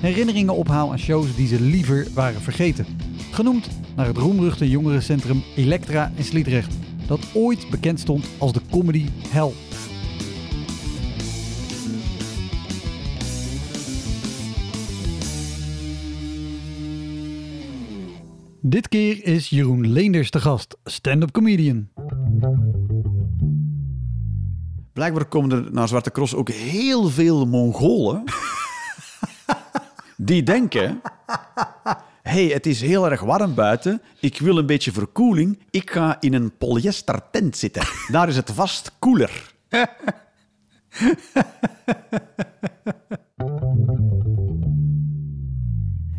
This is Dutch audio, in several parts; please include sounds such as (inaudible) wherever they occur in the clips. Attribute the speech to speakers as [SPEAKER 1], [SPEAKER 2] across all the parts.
[SPEAKER 1] herinneringen ophaal aan shows die ze liever waren vergeten. Genoemd naar het roemruchte jongerencentrum Elektra in Sliedrecht, dat ooit bekend stond als de comedy hell. Dit keer is Jeroen Leenders te gast, stand-up comedian.
[SPEAKER 2] Blijkbaar komen er naar Zwarte Cross ook heel veel Mongolen. Die denken: hey, het is heel erg warm buiten. Ik wil een beetje verkoeling. Ik ga in een polyester tent zitten. Daar is het vast koeler.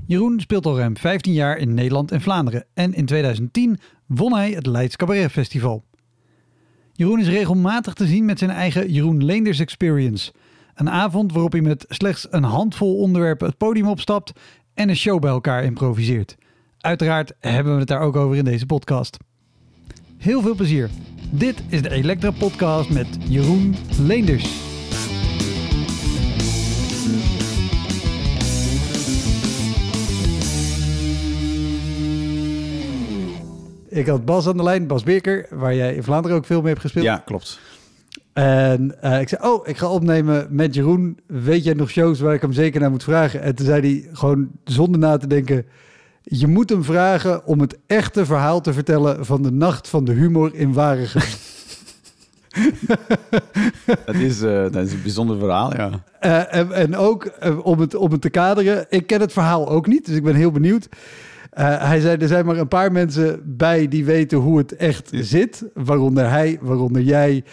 [SPEAKER 1] Jeroen speelt al ruim 15 jaar in Nederland en Vlaanderen en in 2010 won hij het Leids Cabaret Festival. Jeroen is regelmatig te zien met zijn eigen Jeroen Leenders Experience. Een avond waarop hij met slechts een handvol onderwerpen het podium opstapt en een show bij elkaar improviseert. Uiteraard hebben we het daar ook over in deze podcast. Heel veel plezier. Dit is de Elektra Podcast met Jeroen Leenders. Ik had Bas aan de lijn, Bas Beerker, waar jij in Vlaanderen ook veel mee hebt gespeeld.
[SPEAKER 2] Ja, klopt.
[SPEAKER 1] En eh, ik zei, oh, ik ga opnemen met Jeroen. Weet jij nog shows waar ik hem zeker naar moet vragen? En toen zei hij gewoon zonder na te denken... Je moet hem vragen om het echte verhaal te vertellen... van de nacht van de humor in Waregem. (laughs) (laughs)
[SPEAKER 2] dat, is, uh, dat is een bijzonder verhaal, ja.
[SPEAKER 1] Uh, en, en, ook om, het, om het te kaderen... Ik ken het verhaal ook niet, dus ik ben heel benieuwd. hij zei, er zijn maar een paar mensen bij die weten hoe het echt zit. Waaronder hij, waaronder jij...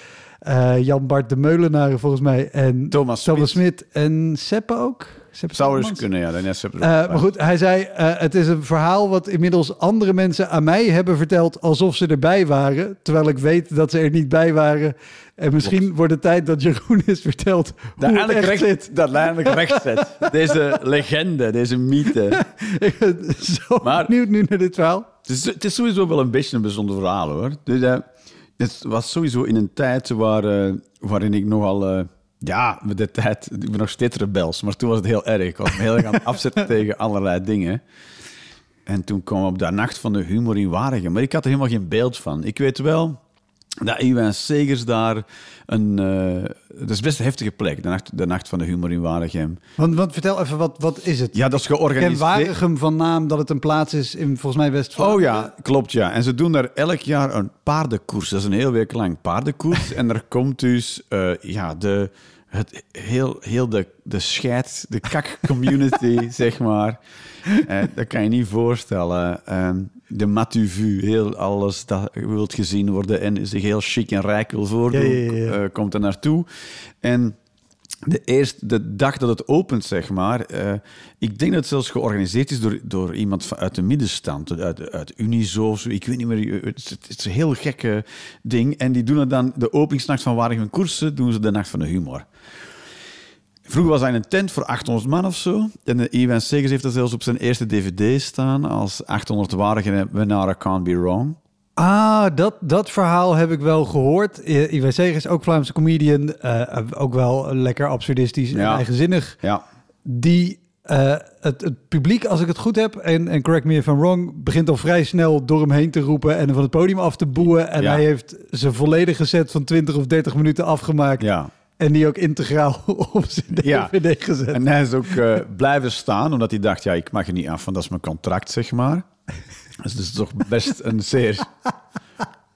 [SPEAKER 1] Uh, Jan Bart de Meulenaar volgens mij. En
[SPEAKER 2] Thomas,
[SPEAKER 1] Thomas Smit. En Seppe ook.
[SPEAKER 2] Seppe Zou eens kunnen, ja. Net
[SPEAKER 1] uh, maar goed, hij zei, uh, het is een verhaal wat inmiddels andere mensen aan mij hebben verteld alsof ze erbij waren. Terwijl ik weet dat ze er niet bij waren. En misschien Klopt. wordt het tijd dat Jeroen is verteld
[SPEAKER 2] dat
[SPEAKER 1] hoe het echt
[SPEAKER 2] recht,
[SPEAKER 1] zit.
[SPEAKER 2] Dat eindelijk recht zet. Deze legende, deze mythe. (laughs)
[SPEAKER 1] ik ben zo maar, benieuwd nu naar dit verhaal.
[SPEAKER 2] Het is, het is sowieso wel een beetje een bijzonder verhaal, hoor. Dus, het was sowieso in een tijd waar, uh, waarin ik nogal... Uh, ja, met de tijd... Ik ben nog steeds rebels, maar toen was het heel erg. Ik was me heel erg aan het afzetten (laughs) tegen allerlei dingen. En toen kwam op de nacht van de humor in Waregem. Maar ik had er helemaal geen beeld van. Ik weet wel dat Iwan Segers daar een... Uh, dat is best een heftige plek, de nacht, de nacht van de humor in Waregem.
[SPEAKER 1] Want, want vertel even, wat, wat is het?
[SPEAKER 2] Ja, dat is georganiseerd.
[SPEAKER 1] Ken Waregem van naam dat het een plaats is in volgens mij west
[SPEAKER 2] Oh ja, klopt ja. En ze doen daar elk jaar een paardenkoers. Dat is een heel week lang paardenkoers. (laughs) en er komt dus uh, ja, de, het, heel, heel de, de scheid, de kak-community, (laughs) zeg maar. Uh, dat kan je niet voorstellen. Uh, de matu vu, heel alles dat wilt gezien worden en zich heel chic en rijk wil voordoen, ja, ja, ja. Uh, komt er naartoe. En de eerste de dag dat het opent, zeg maar, uh, ik denk dat het zelfs georganiseerd is door, door iemand uit de middenstand, uit, uit Unizo of zo, ik weet niet meer, het is, het is een heel gekke ding. En die doen het dan, de openingsnacht van Waregem Koersen, doen ze de Nacht van de Humor. Vroeger was hij in een tent voor 800 man of zo. En Iwan Segers heeft dat zelfs op zijn eerste dvd staan als 800 Waregem Can't Be Wrong.
[SPEAKER 1] Ah, dat, dat verhaal heb ik wel gehoord. Iwan Segers, ook Vlaamse comedian, uh, ook wel lekker absurdistisch en
[SPEAKER 2] ja.
[SPEAKER 1] eigenzinnig.
[SPEAKER 2] Ja.
[SPEAKER 1] Die uh, het, het, publiek, als ik het goed heb, en, en correct me if I'm wrong, begint al vrij snel door hem heen te roepen en van het podium af te boeien. En
[SPEAKER 2] Ja.
[SPEAKER 1] hij heeft zijn volledige set van 20 of 30 minuten afgemaakt.
[SPEAKER 2] Ja.
[SPEAKER 1] En die ook integraal (laughs) op zijn
[SPEAKER 2] Ja.
[SPEAKER 1] DVD gezet.
[SPEAKER 2] En hij is ook eh, blijven staan, omdat hij dacht, ja, ik mag er niet af, want dat is mijn contract, zeg maar. (laughs) Dus het is toch best een zeer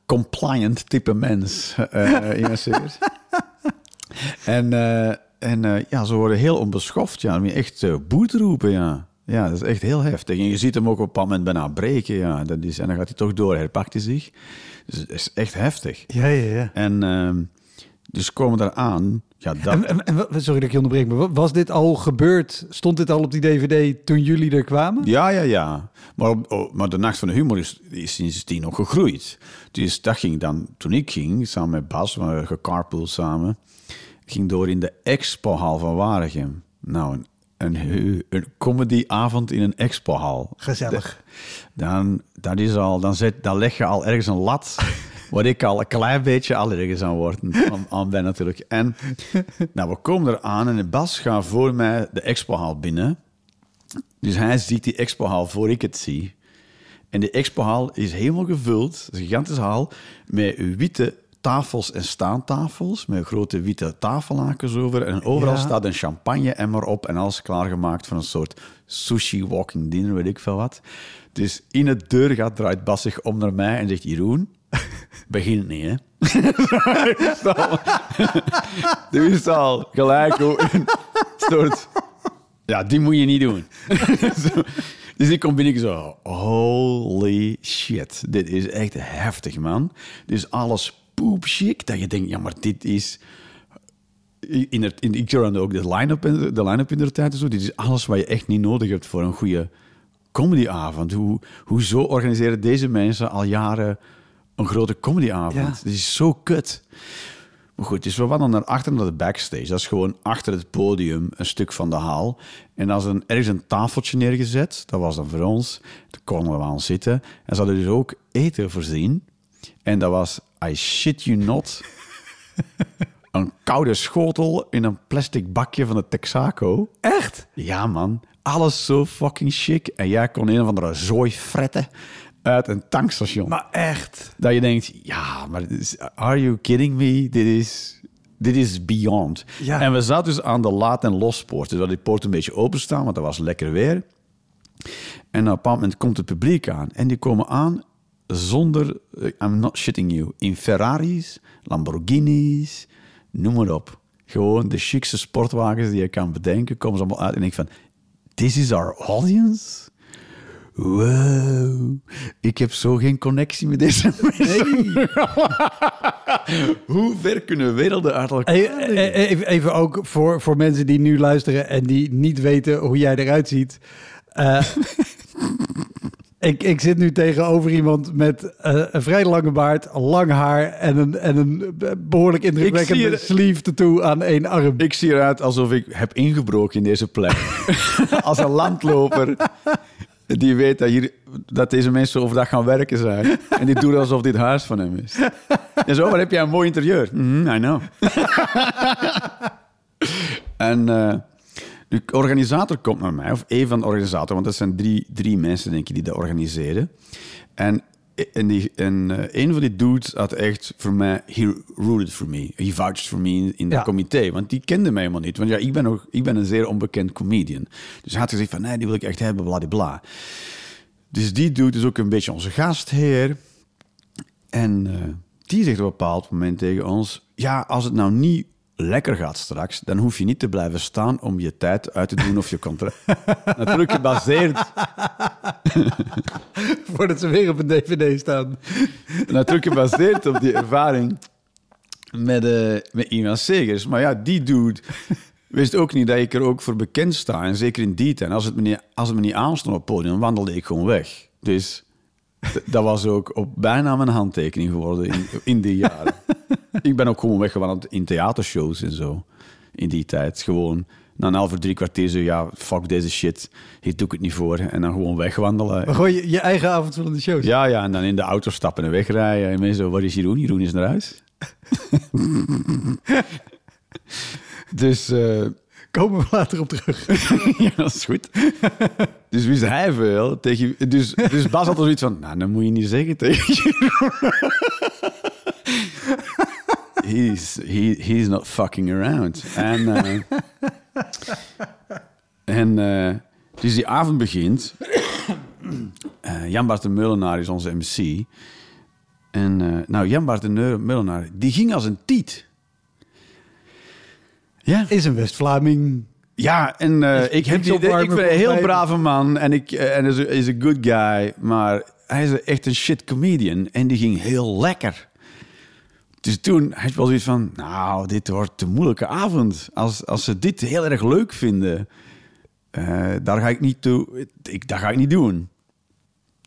[SPEAKER 2] compliant type mens, eh Ivan Segers. En, eh, en eh, ja, ze worden heel onbeschoft. Ja, echt eh boet roepen, ja. Ja, dat is echt heel heftig. En je ziet hem ook op een bepaald moment bijna breken, ja. Dat is, en dan gaat hij toch door, herpakt hij zich. Dus het is echt heftig.
[SPEAKER 1] Ja, ja, ja.
[SPEAKER 2] En ehm, dus komen daar aan. Ja, dat,
[SPEAKER 1] En, en, en wa- sorry dat ik je onderbreek, maar wa- was dit al gebeurd? Stond dit al op die DVD toen jullie er kwamen?
[SPEAKER 2] Ja, ja, ja. Maar, op- maar de Nacht van de Humor is, is sindsdien nog gegroeid. Dus dat ging dan, toen ik ging, samen met Bas, we hebben gecarpooled samen, ging door in de expohal van Waregem. Nou, een, een, een comedyavond in een expohal.
[SPEAKER 1] Gezellig.
[SPEAKER 2] Dan, dat is al, dan, zet, dan leg je al ergens een lat (laughs) waar ik al een klein beetje allergisch aan word. Aan, aan ben natuurlijk. En nou, we komen eraan en de Bas gaat voor mij de expohal binnen. Dus hij ziet die expohal voor ik het zie. En die expohal is helemaal gevuld, een gigantische hal, met witte tafels en staantafels, met grote witte tafellakens over. En overal
[SPEAKER 1] Ja.
[SPEAKER 2] staat een champagne-emmer op en alles klaargemaakt voor een soort sushi walking dinner, weet ik veel wat. Dus in het deurgat draait Bas zich om naar mij en zegt, Jeroen, begin niet, hè? (laughs) Dit is al gelijk ook een soort... Ja, die moet je niet doen. (laughs) Dus ik kom binnen zo... Holy shit. Dit is echt heftig, man. Dit is alles poepchic. Dat je denkt, ja, maar dit is... In in, ik runde ook de line-up in de, line-up in de tijd en zo. Dit is alles wat je echt niet nodig hebt voor een goede comedyavond. Hoe, hoezo organiseren deze mensen al jaren een grote comedyavond?
[SPEAKER 1] Ja.
[SPEAKER 2] Dit is zo kut. Maar goed, dus we wandelen naar achter naar de backstage. Dat is gewoon achter het podium, een stuk van de haal. En dan is er ergens een tafeltje neergezet. Dat was dan voor ons. Daar konden we aan zitten. En ze hadden dus ook eten voorzien. En dat was, I shit you not, (laughs) een koude schotel in een plastic bakje van de Texaco.
[SPEAKER 1] Echt?
[SPEAKER 2] Ja, man. Alles zo fucking chic. En jij kon een of andere zooi fretten uit een tankstation.
[SPEAKER 1] Maar echt?
[SPEAKER 2] Dat je denkt, ja, maar is- are you kidding me? Dit is, dit is beyond.
[SPEAKER 1] Ja.
[SPEAKER 2] En we zaten dus aan de laat- en lospoort. Dus dat die poort een beetje openstaan, want dat was lekker weer. En op een bepaald moment komt het publiek aan. En die komen aan zonder, eh, I'm not shitting you, in Ferraris, Lamborghinis, noem maar op. Gewoon de chicste sportwagens die je kan bedenken, komen ze allemaal uit. En ik van, this is our audience? Wow, ik heb zo geen connectie met deze (laughs) mensen. (laughs) Hoe ver kunnen werelden uit elkaar?
[SPEAKER 1] Even, even ook voor, voor mensen die nu luisteren en die niet weten hoe jij eruit ziet. Eh, (laughs) ik, ik zit nu tegenover iemand met eh, een vrij lange baard, lang haar en een, en een behoorlijk indrukwekkende
[SPEAKER 2] er-
[SPEAKER 1] sleeve tattoo aan één arm.
[SPEAKER 2] Ik zie eruit alsof ik heb ingebroken in deze plek. Als een landloper die weet dat, hier, dat deze mensen overdag gaan werken zijn. En die doet alsof dit huis van hem is. En zo, maar heb jij een mooi interieur? Mhm, I know. (laughs) en eh, de organisator komt naar mij, of een van de organisatoren, want dat zijn drie, drie mensen, denk ik, die dat organiseren. En, en, die, en eh, een van die dudes had echt voor mij, he rooted for me. He vouched for me in, in
[SPEAKER 1] Ja.
[SPEAKER 2] dat comité. Want die kende mij helemaal niet. Want ja, ik ben, ook, ik ben een zeer onbekend comedian. Dus hij had gezegd van, nee, die wil ik echt hebben, bladibla. Dus die dude is ook een beetje onze gastheer. En eh, die zegt op een bepaald moment tegen ons... Ja, als het nou niet lekker gaat straks... dan hoef je niet te blijven staan om je tijd uit te doen of je contract... (laughs) Natuurlijk gebaseerd, (laughs)
[SPEAKER 1] Voordat ze weer op een dvd staan. (laughs)
[SPEAKER 2] natuurlijk gebaseerd op die ervaring met, eh met Ivan Segers. Maar ja, die dude wist ook niet dat ik er ook voor bekend sta. En zeker in die tijd. Als het me niet, als het me niet aanstond op het podium, wandelde ik gewoon weg. Dus dat was ook op bijna mijn handtekening geworden in, in die jaren. Ik ben ook gewoon weggewandeld in theatershows en zo. In die tijd. Gewoon na een half drie kwartier zo, ja, fuck deze shit. Hier doe ik het niet voor. En dan gewoon wegwandelen.
[SPEAKER 1] Maar gewoon je, je eigen avondvullende shows.
[SPEAKER 2] Ja, ja, en dan in de auto stappen en wegrijden. En mensen zo, waar is Jeroen? Jeroen is naar huis. (laughs) dus eh,
[SPEAKER 1] Komen we later op terug. (laughs)
[SPEAKER 2] ja, dat is goed. dus wist hij veel. Tegen, dus, dus Bas had er zoiets van, nou, dat moet je niet zeggen tegen Jeroen. He's, he, he's not fucking around. En, eh, (laughs) en eh, dus die avond begint. Eh, Jan Bart de Meulenaar is onze MC. En nou, Jan Bart de Meulenaar, die ging als een tiet. Ja,
[SPEAKER 1] Is een West-Vlaming.
[SPEAKER 2] ja en
[SPEAKER 1] Is
[SPEAKER 2] ik, heb die, ik ben een heel brave man en, ik, en is, is een good guy. Maar hij is echt een shit comedian en die ging heel lekker. Dus toen had ik wel zoiets van, nou, dit wordt een moeilijke avond. Als, als ze dit heel erg leuk vinden, eh, daar ga ik niet toe. Ik, dat ga ik niet doen.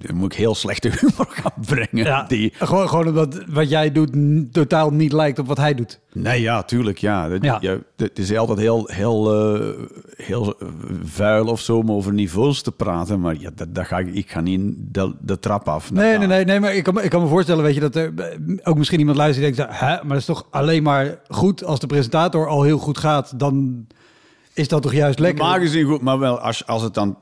[SPEAKER 2] Dan moet ik heel slechte humor (laughs) gaan brengen.
[SPEAKER 1] Ja,
[SPEAKER 2] Die,
[SPEAKER 1] gewoon, gewoon omdat wat jij doet totaal niet lijkt op wat hij doet.
[SPEAKER 2] Nee, ja, tuurlijk, ja. Dat,
[SPEAKER 1] Ja.
[SPEAKER 2] ja. het is altijd heel, heel, eh, heel eh, vuil of zo om over niveaus te praten. Maar ja, dat, dat ga ik, ik ga niet de, de trap af.
[SPEAKER 1] Nee, nee, nee, nee, maar ik kan, me- ik kan me voorstellen, weet je, dat er eh, ook misschien iemand luistert die denkt, hè, maar dat is toch alleen maar goed als de presentator al heel goed gaat, dan is dat toch juist lekker.
[SPEAKER 2] Gezien goed, maar wel als, als het dan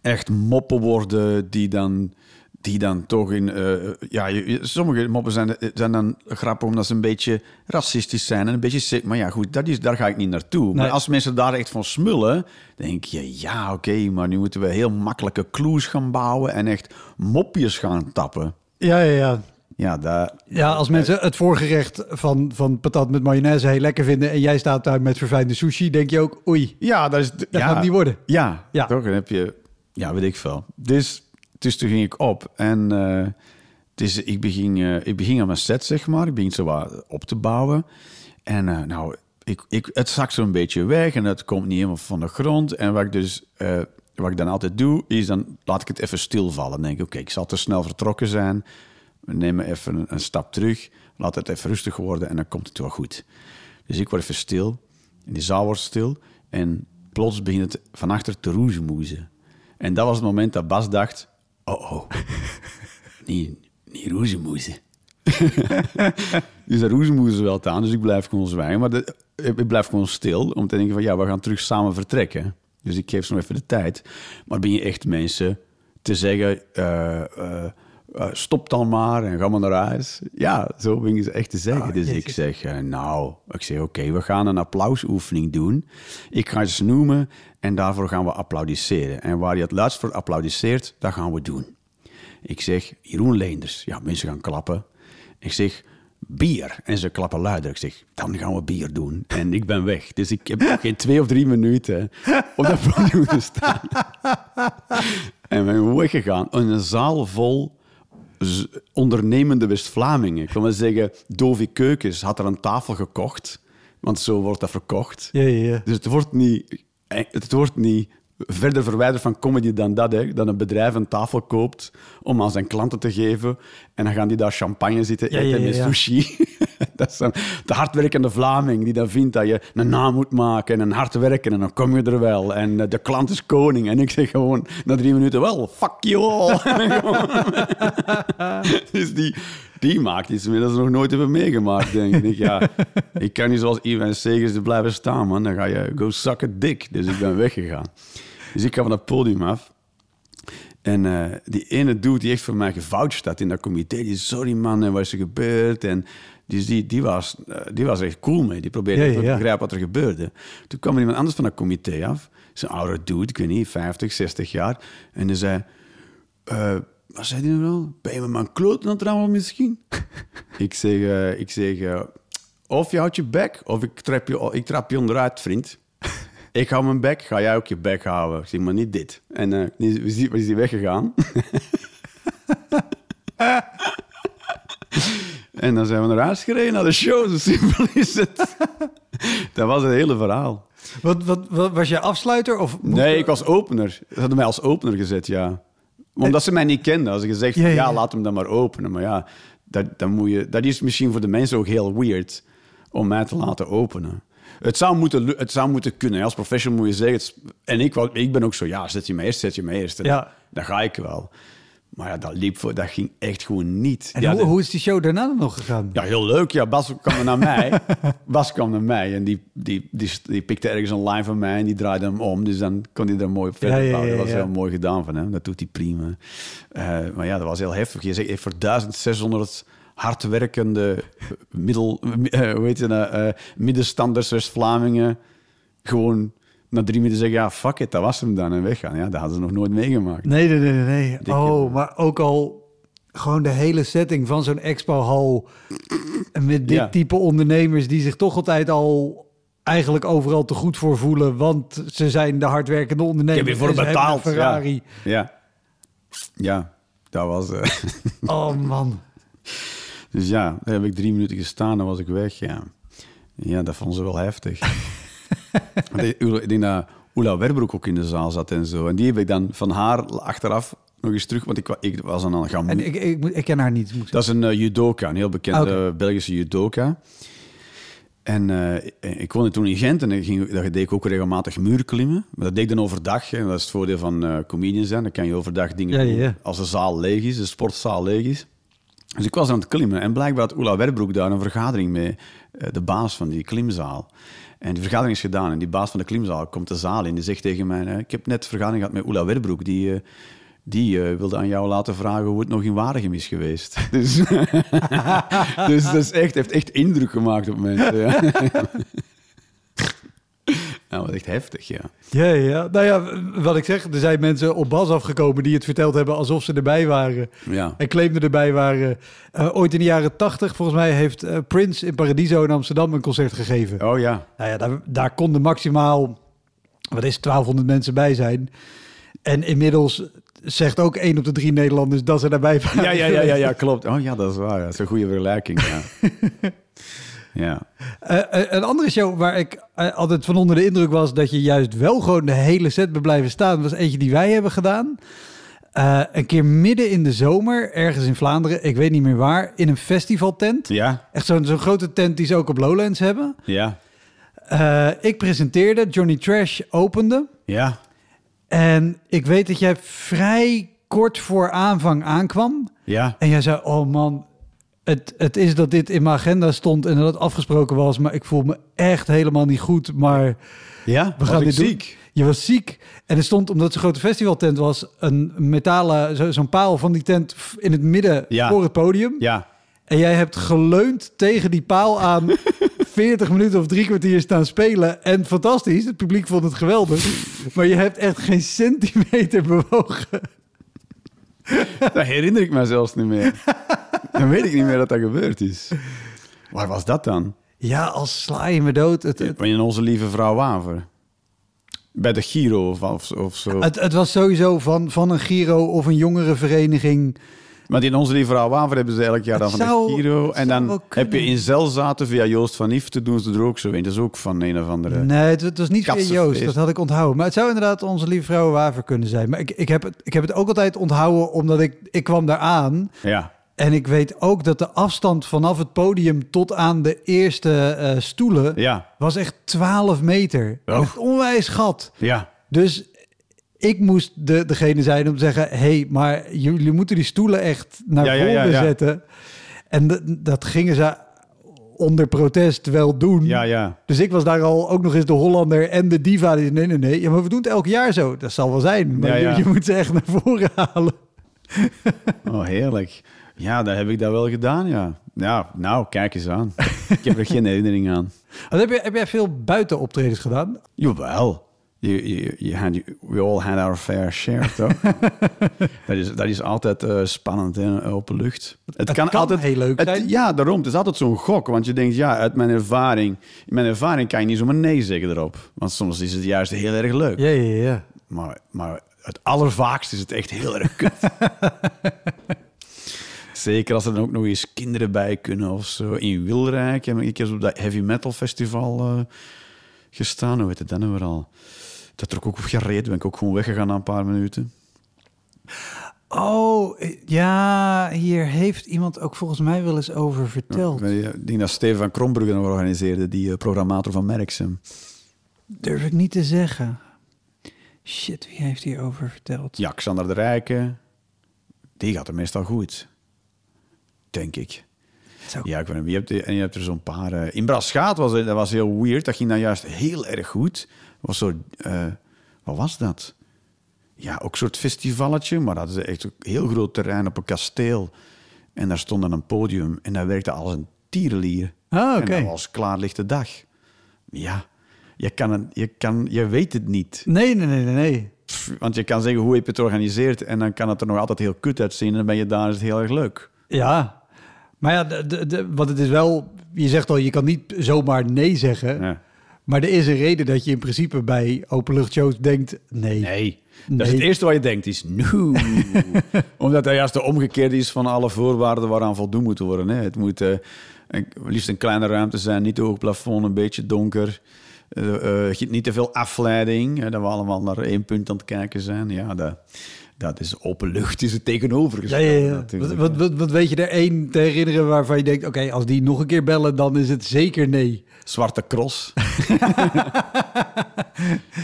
[SPEAKER 2] echt moppen worden die dan, die dan toch in... eh, ja, sommige moppen zijn, zijn dan grappig omdat ze een beetje racistisch zijn en een beetje... sick. Maar ja, goed, dat is, daar ga ik niet naartoe. Maar als mensen daar echt van smullen, denk je... Ja, oké, maar nu moeten we heel makkelijke clues gaan bouwen en echt mopjes gaan tappen.
[SPEAKER 1] Ja, ja, ja.
[SPEAKER 2] Ja, dat...
[SPEAKER 1] Ja, als mensen het voorgerecht van, van patat met mayonaise heel lekker vinden en jij staat daar met verfijnde sushi, denk je ook, oei,
[SPEAKER 2] Ja, dat is...
[SPEAKER 1] dat
[SPEAKER 2] ja,
[SPEAKER 1] gaat niet worden.
[SPEAKER 2] Ja,
[SPEAKER 1] Ja.
[SPEAKER 2] toch? Dan heb je... Ja, weet ik veel. Dus, dus toen ging ik op en... eh, dus ik begin, eh, ik begin aan mijn set, zeg maar. Ik begin zo wat op te bouwen. En eh, nou, ik, ik, het zakt zo'n beetje weg en het komt niet helemaal van de grond. En wat ik dus... wat ik dan altijd doe, is dan laat ik het even stilvallen. Dan denk ik, oké, ik zal te snel vertrokken zijn. We nemen even een, een stap terug. Laat het even rustig worden en dan komt het wel goed. Dus ik word even stil. En die zaal wordt stil. En plots begint het van achter te roezemoezen. En dat was het moment dat Bas dacht... Oh, oh. niet, niet roezemoezen. dus dat roezemoezen wel aan. Dus ik blijf gewoon zwijgen. Maar de- ik blijf gewoon stil. Om te denken van... Ja, we gaan terug samen vertrekken. Dus ik geef ze nog even de tijd. Maar ben je echt mensen te zeggen... eh, eh, eh, stop dan maar en ga maar naar huis. Ja, zo ben je ze echt te zeggen.
[SPEAKER 1] Ah,
[SPEAKER 2] dus ik zeg, nou, ik zeg, oké, we gaan een applausoefening doen. Ik ga ze noemen en daarvoor gaan we applaudisseren. En waar je het luidst voor applaudisseert, dat gaan we doen. Ik zeg, Jeroen Leenders. Ja, mensen gaan klappen. Ik zeg, bier. En ze klappen luider. Ik zeg, dan gaan we bier doen. En ik ben weg. Dus ik heb nog geen twee of drie minuten op dat podium te staan. En ben weggegaan. In een zaal vol ondernemende West-Vlamingen. Ik wil maar zeggen, Dovi Keukens had er een tafel gekocht. Want zo wordt dat verkocht.
[SPEAKER 1] Ja, ja, ja.
[SPEAKER 2] Dus het wordt niet, het wordt niet verder verwijderd van comedy dan dat. Hè. Dat een bedrijf een tafel koopt om aan zijn klanten te geven. En dan gaan die daar champagne zitten eten
[SPEAKER 1] ja, ja,
[SPEAKER 2] met sushi. (laughs) dat is de hardwerkende Vlaming die dan vindt dat je een naam moet maken en hard werken. En dan kom je er wel. En eh, de klant is koning. En ik zeg gewoon na drie minuten, wel, fuck you all. (laughs) (laughs) dus die, die maakt iets meer dat ze nog nooit hebben meegemaakt, denk ik. Ja, ik kan niet zoals Ivan Segers er blijven staan, man. Dan ga je go suck a dick. Dus ik ben weggegaan. Dus ik ga van het podium af. En eh, die ene dude die echt voor mij gevoucht had in dat comité, die sorry man, en wat is er gebeurd? En dus die, die, was, eh, die was er echt cool mee. Die probeerde
[SPEAKER 1] Ja,
[SPEAKER 2] te begrijpen wat er gebeurde. Toen kwam er iemand anders van dat comité af. Zo'n oude dude, ik weet niet, 50, 60 jaar. En die zei... eh, wat zei die nou wel? Ben je met mijn kloot aan het misschien? (laughs) ik zeg, eh, ik zeg of je houdt je bek, of ik trap je, ik trap je onderuit, vriend. (laughs) Ik hou mijn bek, ga jij ook je bek houden. Ik zeg, maar niet dit. En die, is is die weggegaan. (laughs) en dan zijn we naar huis gereden, naar de show. Zo simpel is het. (laughs) dat was het hele verhaal.
[SPEAKER 1] Wat, wat, wat, was jij afsluiter? Of
[SPEAKER 2] Nee, ik was opener. Ze hadden mij als opener gezet, ja. Omdat ze mij niet kenden. Als ze gezegd,
[SPEAKER 1] Ja,
[SPEAKER 2] ja, laat hem dan maar openen. Maar ja, dat, moet je, dat is misschien voor de mensen ook heel weird om mij te laten openen. Het zou moeten, het zou moeten kunnen. Als professional moet je zeggen... en ik, ik ben ook zo, ja, zet je me eerst, zet je me eerst.
[SPEAKER 1] Ja.
[SPEAKER 2] Dan ga ik wel. Maar ja, dat liep voor, dat ging echt gewoon niet.
[SPEAKER 1] En
[SPEAKER 2] ja,
[SPEAKER 1] hoe, hoe is die show daarna dan nog gegaan?
[SPEAKER 2] ja, heel leuk. Ja, Bas kwam naar (laughs) mij. Bas kwam naar mij en die, die, die, die pikte ergens een line van mij en die draaide hem om. Dus dan kon hij er mooi op verder
[SPEAKER 1] Ja,
[SPEAKER 2] bouwen. Dat was heel mooi gedaan van hem. Dat doet hij prima. Eh, maar ja, dat was heel heftig. Je zegt eh, voor 1600 hardwerkende middel, eh, hoe heet je dat, eh, middenstanders West-Vlamingen gewoon na drie minuten zeggen, ja, fuck it, dat was hem dan en weggaan. Ja, dat hadden ze nog nooit meegemaakt.
[SPEAKER 1] Nee, nee, nee, nee.
[SPEAKER 2] Dikke-
[SPEAKER 1] Oh, maar ook al gewoon de hele setting van zo'n expo-hal. En met dit
[SPEAKER 2] Ja.
[SPEAKER 1] type ondernemers die zich toch altijd al eigenlijk overal te goed voor voelen. Want ze zijn de hardwerkende ondernemers.
[SPEAKER 2] Ik heb
[SPEAKER 1] en ze hebben
[SPEAKER 2] betaald,
[SPEAKER 1] Ferrari.
[SPEAKER 2] Ja. Ja, dat was... eh, (laughs)
[SPEAKER 1] Oh man.
[SPEAKER 2] dus ja, daar heb ik drie minuten gestaan, dan was ik weg, ja. Ja, dat vonden ze wel heftig. (laughs) Ik denk dat Oela Werbroek ook in de zaal zat en zo. En die heb ik dan van haar achteraf nog eens terug... Want ik, ik was aan gaan
[SPEAKER 1] En ik, ik, ken haar niet. Moet
[SPEAKER 2] Dat is een eh, judoka, een heel bekende
[SPEAKER 1] Oké.
[SPEAKER 2] Belgische judoka. En eh, ik woonde toen in Gent en ging, dat deed ik ook regelmatig muurklimmen. Maar dat deed ik dan overdag. En dat is het voordeel van eh comedian zijn. Dan kan je overdag dingen
[SPEAKER 1] Ja,
[SPEAKER 2] doen
[SPEAKER 1] ja.
[SPEAKER 2] als de zaal leeg is, de sportzaal leeg is. Dus ik was aan het klimmen en blijkbaar had Oela Werbroek daar een vergadering mee, de baas van die klimzaal. En die vergadering is gedaan en die baas van de klimzaal komt de zaal in. Die zegt tegen mij, eh, ik heb net vergadering gehad met Oela Werbroek, die... eh, die eh, wilde aan jou laten vragen hoe het nog in Waregem is geweest. (laughs) Dus, (laughs) dus dat is echt, heeft echt indruk gemaakt op mensen. Ja. (laughs) Nou, wat echt heftig, ja.
[SPEAKER 1] Ja, ja. Nou ja, wat ik zeg, er zijn mensen op Bas afgekomen die het verteld hebben alsof ze erbij waren.
[SPEAKER 2] Ja,
[SPEAKER 1] En claimden erbij waren. Eh, ooit in de jaren tachtig, volgens mij, heeft eh, Prince in Paradiso in Amsterdam een concert gegeven.
[SPEAKER 2] oh ja.
[SPEAKER 1] Nou ja, daar, daar konden maximaal, wat is het, 1200 mensen bij zijn. En inmiddels zegt ook één op de drie Nederlanders dat ze daarbij waren.
[SPEAKER 2] Ja, ja, ja, ja, ja, (laughs) klopt. Oh ja, dat is waar. Dat is een goede vergelijking, ja. (laughs) Ja,
[SPEAKER 1] Eh, eh, een andere show waar ik eh, altijd van onder de indruk was dat je juist wel gewoon de hele set blijven staan, was eentje die wij hebben gedaan. Een keer midden in de zomer, ergens in Vlaanderen, ik weet niet meer waar, in een festivaltent.
[SPEAKER 2] ja,
[SPEAKER 1] Echt zo'n zo'n grote tent die ze ook op Lowlands hebben.
[SPEAKER 2] ja,
[SPEAKER 1] ik presenteerde, Johnny Trash opende.
[SPEAKER 2] ja.
[SPEAKER 1] En ik weet dat jij vrij kort voor aanvang aankwam.
[SPEAKER 2] Ja,
[SPEAKER 1] En jij zei, oh man, het, het is dat dit in mijn agenda stond en dat het afgesproken was. Maar ik voel me echt helemaal niet goed. Maar
[SPEAKER 2] ja.
[SPEAKER 1] we gaan dit doen.
[SPEAKER 2] ziek.
[SPEAKER 1] Je was ziek. En er stond, omdat het een grote festivaltent was, een metalen, zo- zo'n paal van die tent in het midden
[SPEAKER 2] Ja.
[SPEAKER 1] voor het podium.
[SPEAKER 2] Ja,
[SPEAKER 1] En jij hebt geleund tegen die paal aan (laughs) 40 minuten of drie kwartier staan spelen. En fantastisch, het publiek vond het geweldig. Maar je hebt echt geen centimeter bewogen. (laughs)
[SPEAKER 2] dat herinner ik me zelfs niet meer. (laughs) Dan weet ik niet meer dat dat gebeurd is. Waar was dat dan?
[SPEAKER 1] Ja, als sla je me dood. Het, het,
[SPEAKER 2] In Onze Lieve Vrouw Waver. Bij de Giro of, of, of zo.
[SPEAKER 1] het, het was sowieso van, van een Giro of een jongerenvereniging.
[SPEAKER 2] Maar in Onze Lieve Vrouw Waver hebben ze elk jaar dan van de Giro. En dan heb je in Zelzaten via Joost van Ifte doen ze er ook zo in. Dat is ook van een of andere...
[SPEAKER 1] Nee, het, het was niet via. Joost, dat had ik onthouden. Maar het zou inderdaad onze lieve vrouw Waver kunnen zijn. Maar ik, ik, heb het, ik heb het ook altijd onthouden, omdat ik, ik kwam daar aan.
[SPEAKER 2] Ja,
[SPEAKER 1] En ik weet ook dat de afstand vanaf het podium tot aan de eerste eh, stoelen...
[SPEAKER 2] ja,
[SPEAKER 1] was echt 12 meter.
[SPEAKER 2] Oh.
[SPEAKER 1] Echt onwijs gat.
[SPEAKER 2] ja.
[SPEAKER 1] Dus ik moest de, degene zijn om te zeggen... hé, hey, maar jullie moeten die stoelen echt naar
[SPEAKER 2] Ja,
[SPEAKER 1] voren
[SPEAKER 2] ja, ja.
[SPEAKER 1] zetten. En dat gingen ze onder protest wel doen.
[SPEAKER 2] Ja, ja.
[SPEAKER 1] Dus ik was daar al ook nog eens de Hollander en de diva. Die zei, nee, nee, nee. Ja, maar we doen het elk jaar zo. Dat zal wel zijn. Maar
[SPEAKER 2] Ja, ja.
[SPEAKER 1] Je, je moet ze echt naar voren halen.
[SPEAKER 2] Oh, heerlijk. Ja, dat heb ik dat wel gedaan, ja. Ja, nou, kijk eens aan. (laughs) ik heb er geen herinnering aan.
[SPEAKER 1] Wat heb, je, heb jij veel buitenoptredens gedaan?
[SPEAKER 2] Jawel. Had, we all had our fair share, toch? (laughs) dat, is, dat is altijd eh, spannend, hè, open lucht. Het,
[SPEAKER 1] kan heel leuk
[SPEAKER 2] het-
[SPEAKER 1] zijn.
[SPEAKER 2] Ja, daarom. Het is altijd zo'n gok. Want je denkt, ja, uit mijn ervaring... In mijn ervaring kan je niet zomaar nee zeggen erop. Want soms is het juist heel erg leuk.
[SPEAKER 1] Ja, ja, ja.
[SPEAKER 2] Maar, maar het allervaakst is het echt heel erg kut. (laughs) Zeker als er dan ook nog eens kinderen bij kunnen of zo. In Wilrijk heb ik een keer op dat heavy metal festival eh, gestaan. Hoe heet het dan nou weer al? Dat trok ook op gereed. Ben ik ook gewoon weggegaan na een paar minuten.
[SPEAKER 1] Oh, ja, hier heeft iemand ook volgens mij wel eens over verteld.
[SPEAKER 2] Ik denk dat Steven van Krombrugge nog organiseerde, die eh, programmator van Merksem.
[SPEAKER 1] Durf ik niet te zeggen. Shit, wie heeft hierover verteld?
[SPEAKER 2] Ja, Xander de Rijke. Die gaat er meestal goed. Denk ik.
[SPEAKER 1] Zo.
[SPEAKER 2] Ja, ik weet niet. Je hebt, en je hebt er zo'n paar... eh, in Braschaat was dat was heel weird. Dat ging dan juist heel erg goed. Was zo... eh, wat was dat? Ja, ook een soort festivalletje. Maar dat is echt een heel groot terrein op een kasteel. En daar stond dan een podium. En dat werkte als een tierenlier.
[SPEAKER 1] Ah, oké.
[SPEAKER 2] En dat was klaarlichte dag. Ja. je, kan het, je, kan, je weet het niet.
[SPEAKER 1] Nee, nee, nee, nee, nee.
[SPEAKER 2] Pff, Want je kan zeggen hoe heb je het georganiseerd en dan kan het er nog altijd heel kut uitzien en dan ben je daar is het heel erg leuk.
[SPEAKER 1] Ja, maar ja, de, de, want het is wel... Je zegt al, je kan niet zomaar nee zeggen.
[SPEAKER 2] Ja.
[SPEAKER 1] Maar er is een reden dat je in principe bij openluchtshows denkt... Nee.
[SPEAKER 2] Nee. Dat is
[SPEAKER 1] Nee.
[SPEAKER 2] het eerste wat je denkt, is no. (laughs) Omdat dat juist de omgekeerde is van alle voorwaarden waaraan voldoen moet worden. Hè. Het moet eh, een, liefst een kleine ruimte zijn, niet te hoog plafond, een beetje donker. Eh, eh, niet te veel afleiding, hè, dat we allemaal naar één punt aan het kijken zijn. Ja, dat, dat is open lucht, is het
[SPEAKER 1] Ja,
[SPEAKER 2] tegenovergestelde
[SPEAKER 1] ja, ja. Wat,
[SPEAKER 2] natuurlijk.
[SPEAKER 1] wat, wat, wat weet je er één te herinneren waarvan je denkt... Oké, als die nog een keer bellen, dan is het zeker nee.
[SPEAKER 2] Zwarte cross. (laughs)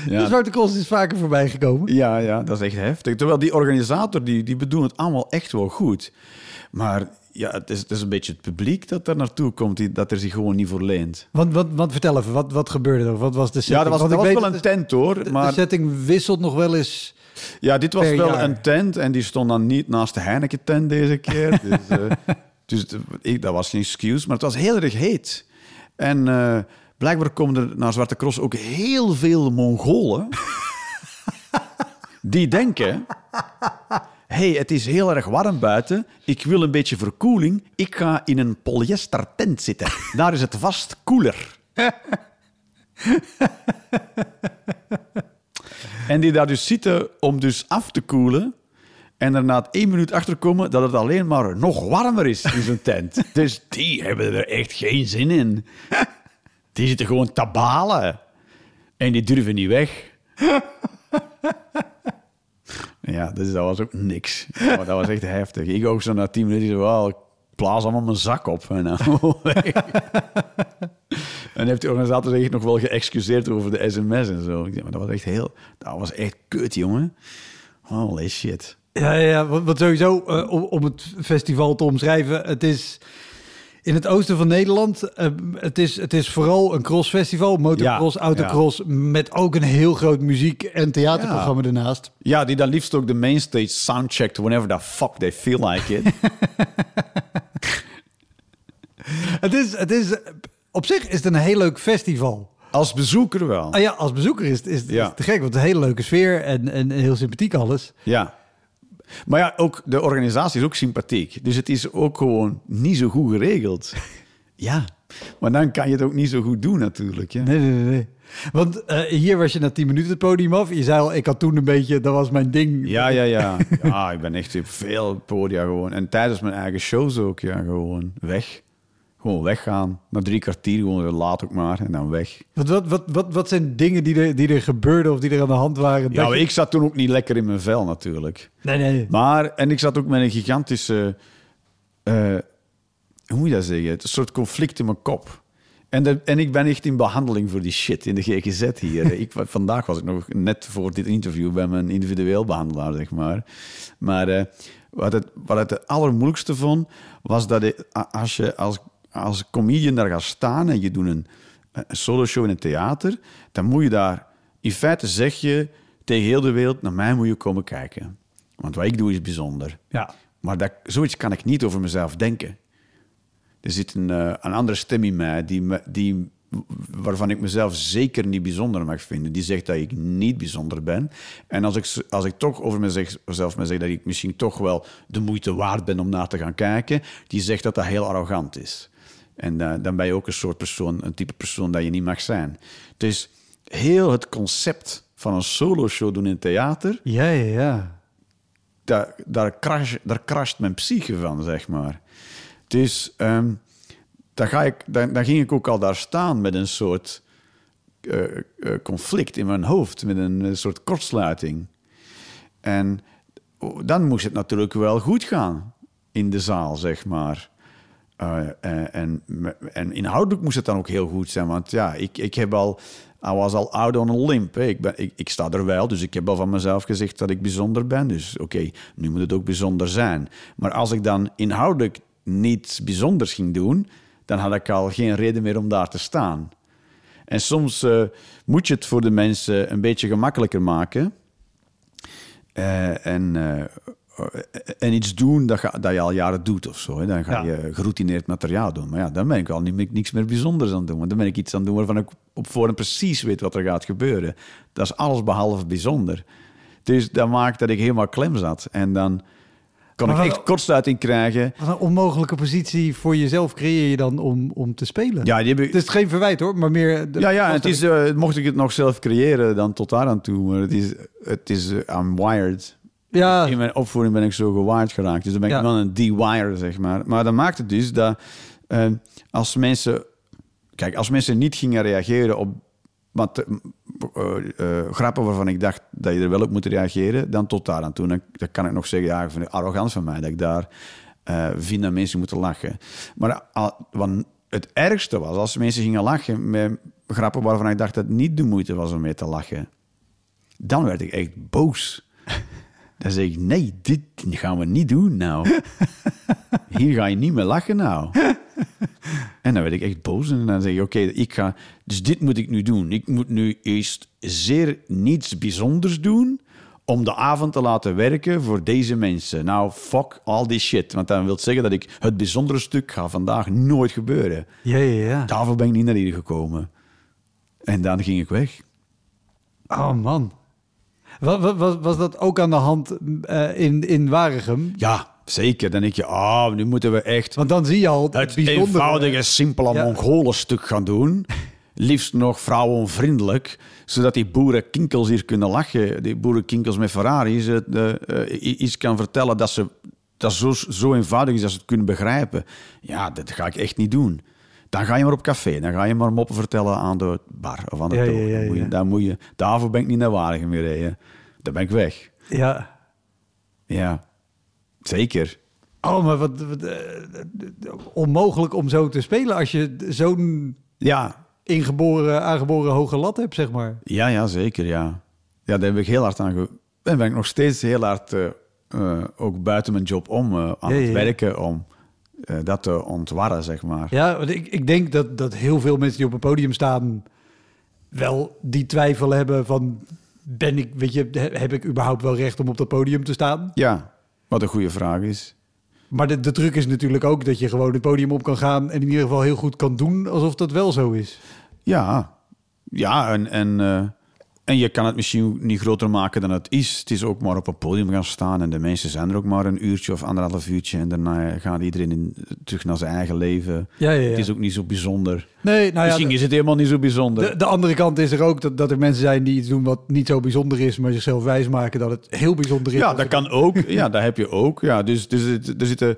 [SPEAKER 1] De
[SPEAKER 2] ja,
[SPEAKER 1] Zwarte Cross is vaker voorbij gekomen.
[SPEAKER 2] Ja, ja, dat is echt heftig. Terwijl die organisator, die, die bedoelt het allemaal echt wel goed. Maar ja, het is, het is een beetje het publiek dat daar naartoe komt, die, dat er zich gewoon niet voor leent.
[SPEAKER 1] Want, wat, wat, vertel even, wat, wat gebeurde er? Wat was de setting?
[SPEAKER 2] Ja, dat was, dat was wel een tent hoor.
[SPEAKER 1] de, de
[SPEAKER 2] Maar
[SPEAKER 1] setting wisselt nog wel eens...
[SPEAKER 2] ja, dit was wel
[SPEAKER 1] jaar.
[SPEAKER 2] een tent en die stond dan niet naast de Heineken-tent deze keer. (laughs) Dus, eh, dus het- ik, dat was geen excuse, maar het was heel erg heet. En eh, blijkbaar komen er naar Zwarte Cross ook heel veel Mongolen. die denken... hey, het is heel erg warm buiten. Ik wil een beetje verkoeling. Ik ga in een polyester tent zitten. Daar is het vast koeler. (laughs) en die daar dus zitten om dus af te koelen. En er na één minuut achter komen dat het alleen maar nog warmer is in zo'n tent. (laughs) Dus die hebben er echt geen zin in. Die zitten gewoon te balen. En die durven niet weg. (laughs) Ja, dus dat was ook niks. Oh, dat was echt heftig. Ik ook zo na tien minuten, zo, wel, ik blaas allemaal mijn zak op. En, dan (laughs) weg. En heeft de organisator zich nog wel geëxcuseerd over de sms en zo. Ik denk, maar dat was echt heel... Dat was echt kut, jongen. Holy shit.
[SPEAKER 1] Ja, ja, want, sowieso, eh, om, om het festival te omschrijven, het is in het oosten van Nederland. eh, het, is, het is vooral een crossfestival, motocross,
[SPEAKER 2] Ja,
[SPEAKER 1] autocross, met ook een heel groot muziek- en theaterprogramma ernaast.
[SPEAKER 2] Ja, die dan liefst ook de mainstage soundcheckt whenever the fuck they feel like it. (laughs)
[SPEAKER 1] Het is, het is, op zich is het een heel leuk festival.
[SPEAKER 2] Als bezoeker wel.
[SPEAKER 1] Ah ja, als bezoeker is het, is, het- is
[SPEAKER 2] Ja.
[SPEAKER 1] het te gek, want een hele leuke sfeer en, en heel sympathiek alles.
[SPEAKER 2] Ja. Maar ja, ook de organisatie is ook sympathiek. Dus het is ook gewoon niet zo goed geregeld. (laughs) Ja. Maar dan kan je het ook niet zo goed doen natuurlijk. Ja.
[SPEAKER 1] Nee, nee, nee. nee. Want eh, hier was je na 10 minuten het podium af. Je zei al, ik had toen een beetje, dat was mijn ding.
[SPEAKER 2] Ja, ja, ja. Ja, ik ben echt op veel podia gewoon. En tijdens mijn eigen shows ook, ja, gewoon weg. Gewoon weggaan. Na drie kwartier gewoon laat ook maar en dan weg.
[SPEAKER 1] Wat, wat, wat, wat, wat zijn dingen die er, die er gebeurden of die er aan de hand waren?
[SPEAKER 2] Ja, ik zat toen ook niet lekker in mijn vel natuurlijk.
[SPEAKER 1] Nee, nee.
[SPEAKER 2] Maar, en ik zat ook met een gigantische, eh, hoe moet je dat zeggen? Een soort conflict in mijn kop. En, de, en ik ben echt in behandeling voor die shit in de GGZ hier. (laughs) ik, vandaag was ik nog net voor dit interview bij mijn individueel behandelaar, zeg maar. Maar eh, wat, het, wat het het allermoeilijkste vond, was dat ik, als je als, als comedian daar gaat staan en je doet een, een soloshow in een theater, dan moet je daar... In feite zeg je tegen heel de wereld, naar mij moet je komen kijken. Want wat ik doe is bijzonder.
[SPEAKER 1] Ja.
[SPEAKER 2] Maar dat, zoiets kan ik niet over mezelf denken. Er zit een, eh, een andere stem in mij die, die, waarvan ik mezelf zeker niet bijzonder mag vinden. Die zegt dat ik niet bijzonder ben. En als ik, als ik toch over mezelf me zeg dat ik misschien toch wel de moeite waard ben om naar te gaan kijken, die zegt dat dat heel arrogant is. En eh, dan ben je ook een soort persoon, een type persoon dat je niet mag zijn. Dus heel het concept van een solo-show doen in het theater,
[SPEAKER 1] Ja, ja, ja.
[SPEAKER 2] daar, daar, crash, daar crasht mijn psyche van, zeg maar. Dus ehm dan, ga ik, dan, dan ging ik ook al daar staan met een soort eh, eh, conflict in mijn hoofd, met een, eh, soort kortsluiting. En dan moest het natuurlijk wel goed gaan in de zaal, zeg maar. Eh, eh, en, en inhoudelijk moest het dan ook heel goed zijn. Want ja, ik, ik heb al... I was al out on a limp. Ik, ik, sta er wel, dus ik heb al van mezelf gezegd dat ik bijzonder ben. Dus oké, nu moet het ook bijzonder zijn. Maar als ik dan inhoudelijk niets bijzonders ging doen... dan had ik al geen reden meer om daar te staan. En soms eh, moet je het voor de mensen een beetje gemakkelijker maken... En en iets doen dat, ga, dat je al jaren doet of zo. Hè. Dan ga
[SPEAKER 1] Ja.
[SPEAKER 2] je geroutineerd materiaal doen. Maar ja, dan ben ik al niet, niks meer bijzonders aan het doen. Want dan ben ik iets aan het doen waarvan ik op voorhand precies weet wat er gaat gebeuren. Dat is alles behalve bijzonder. Dus dat maakt dat ik helemaal klem zat. En dan kan
[SPEAKER 1] Maar
[SPEAKER 2] ik echt kortsluiting krijgen.
[SPEAKER 1] Wat een onmogelijke positie voor jezelf creëer je dan om, om te spelen.
[SPEAKER 2] Ja, die heb ik,
[SPEAKER 1] Het is geen verwijt hoor, maar meer... de-
[SPEAKER 2] Ja, ja het is, eh, mocht ik het nog zelf creëren, dan tot daar aan toe. Maar het is, het is eh, I'm wired.
[SPEAKER 1] Ja,
[SPEAKER 2] In mijn opvoeding ben ik zo gewired geraakt. Dus dan ben ik
[SPEAKER 1] Ja.
[SPEAKER 2] wel een de-wire, zeg maar. Maar dan maakt het dus dat eh, als mensen... Kijk, als mensen niet gingen reageren op wat, eh, eh, eh, grappen waarvan ik dacht dat je er wel op moet reageren, dan tot daar aan toe. Dan, dan kan ik nog zeggen, ja, vind het arrogant van mij dat ik daar vind dat mensen moeten lachen. Maar al- want het ergste was als mensen gingen lachen met grappen waarvan ik dacht dat het niet de moeite was om mee te lachen. Dan werd ik echt boos. Dan zeg ik, nee, dit gaan we niet doen nou. (laughs) Hier ga je niet meer lachen nou. (laughs) En dan werd ik echt boos en dan zeg je, oké, ik ga... Dus dit moet ik nu doen. Ik moet nu eerst zeer niets bijzonders doen om de avond te laten werken voor deze mensen. Nou, fuck all die shit. Want dat wil zeggen dat ik het bijzondere stuk ga vandaag nooit gebeuren.
[SPEAKER 1] ja, ja, ja.
[SPEAKER 2] Daarvoor ben ik niet naar hier gekomen. En dan ging ik weg.
[SPEAKER 1] Oh man. Was, was, was dat ook aan de hand eh, in, in Waregem?
[SPEAKER 2] Ja, zeker. Dan denk je, ah, nu moeten we echt...
[SPEAKER 1] Want dan zie je al het,
[SPEAKER 2] het
[SPEAKER 1] bijzondere.
[SPEAKER 2] eenvoudige, simpele
[SPEAKER 1] Ja.
[SPEAKER 2] Mongolen-stuk gaan doen. (laughs) Liefst nog vrouwenvriendelijk, zodat die boerenkinkels hier kunnen lachen. Die boerenkinkels met Ferraris de, eh, i- iets kan vertellen dat, ze, dat zo, zo eenvoudig is dat ze het kunnen begrijpen. Ja, dat ga ik echt niet doen. Dan ga je maar op café, dan ga je maar moppen vertellen aan de bar of aan de
[SPEAKER 1] Ja, ja, ja,
[SPEAKER 2] Dan moet je- moet daarvoor ben ik niet naar Waregem meer rijden. Dan ben ik weg.
[SPEAKER 1] Ja.
[SPEAKER 2] Ja, zeker.
[SPEAKER 1] Oh, maar wat, wat, eh, onmogelijk om zo te spelen als je zo'n
[SPEAKER 2] Ja,
[SPEAKER 1] ingeboren, aangeboren hoge lat hebt, zeg maar.
[SPEAKER 2] Ja, ja, zeker, ja. Ja, daar heb ik heel hard aan ge... En ben ik nog steeds heel hard eh, eh, ook buiten mijn job om aan het werken om dat te ontwarren, zeg maar.
[SPEAKER 1] Ja, want ik, ik denk dat, dat heel veel mensen die op een podium staan wel die twijfel hebben van ben ik, weet je, he- heb ik überhaupt wel recht om op dat podium te staan?
[SPEAKER 2] Ja, wat een goede vraag is.
[SPEAKER 1] Maar de, de truc is natuurlijk ook dat je gewoon het podium op kan gaan en in ieder geval heel goed kan doen alsof dat wel zo is.
[SPEAKER 2] Ja, ja en, en, eh, en je kan het misschien niet groter maken dan het is. Het is ook maar op een podium gaan staan en de mensen zijn er ook maar een uurtje of anderhalf uurtje en daarna gaat iedereen in, terug naar zijn eigen leven.
[SPEAKER 1] Ja, ja, ja.
[SPEAKER 2] Het is ook niet zo bijzonder.
[SPEAKER 1] Nee, nou ja,
[SPEAKER 2] misschien is het helemaal niet zo bijzonder.
[SPEAKER 1] de, de andere kant is er ook dat, dat er mensen zijn die iets doen wat niet zo bijzonder is, maar zichzelf wijsmaken dat het heel bijzonder is.
[SPEAKER 2] Ja, dat kan ook. (laughs) Ja, dat heb je ook. Ja, dus, dus er, zitten,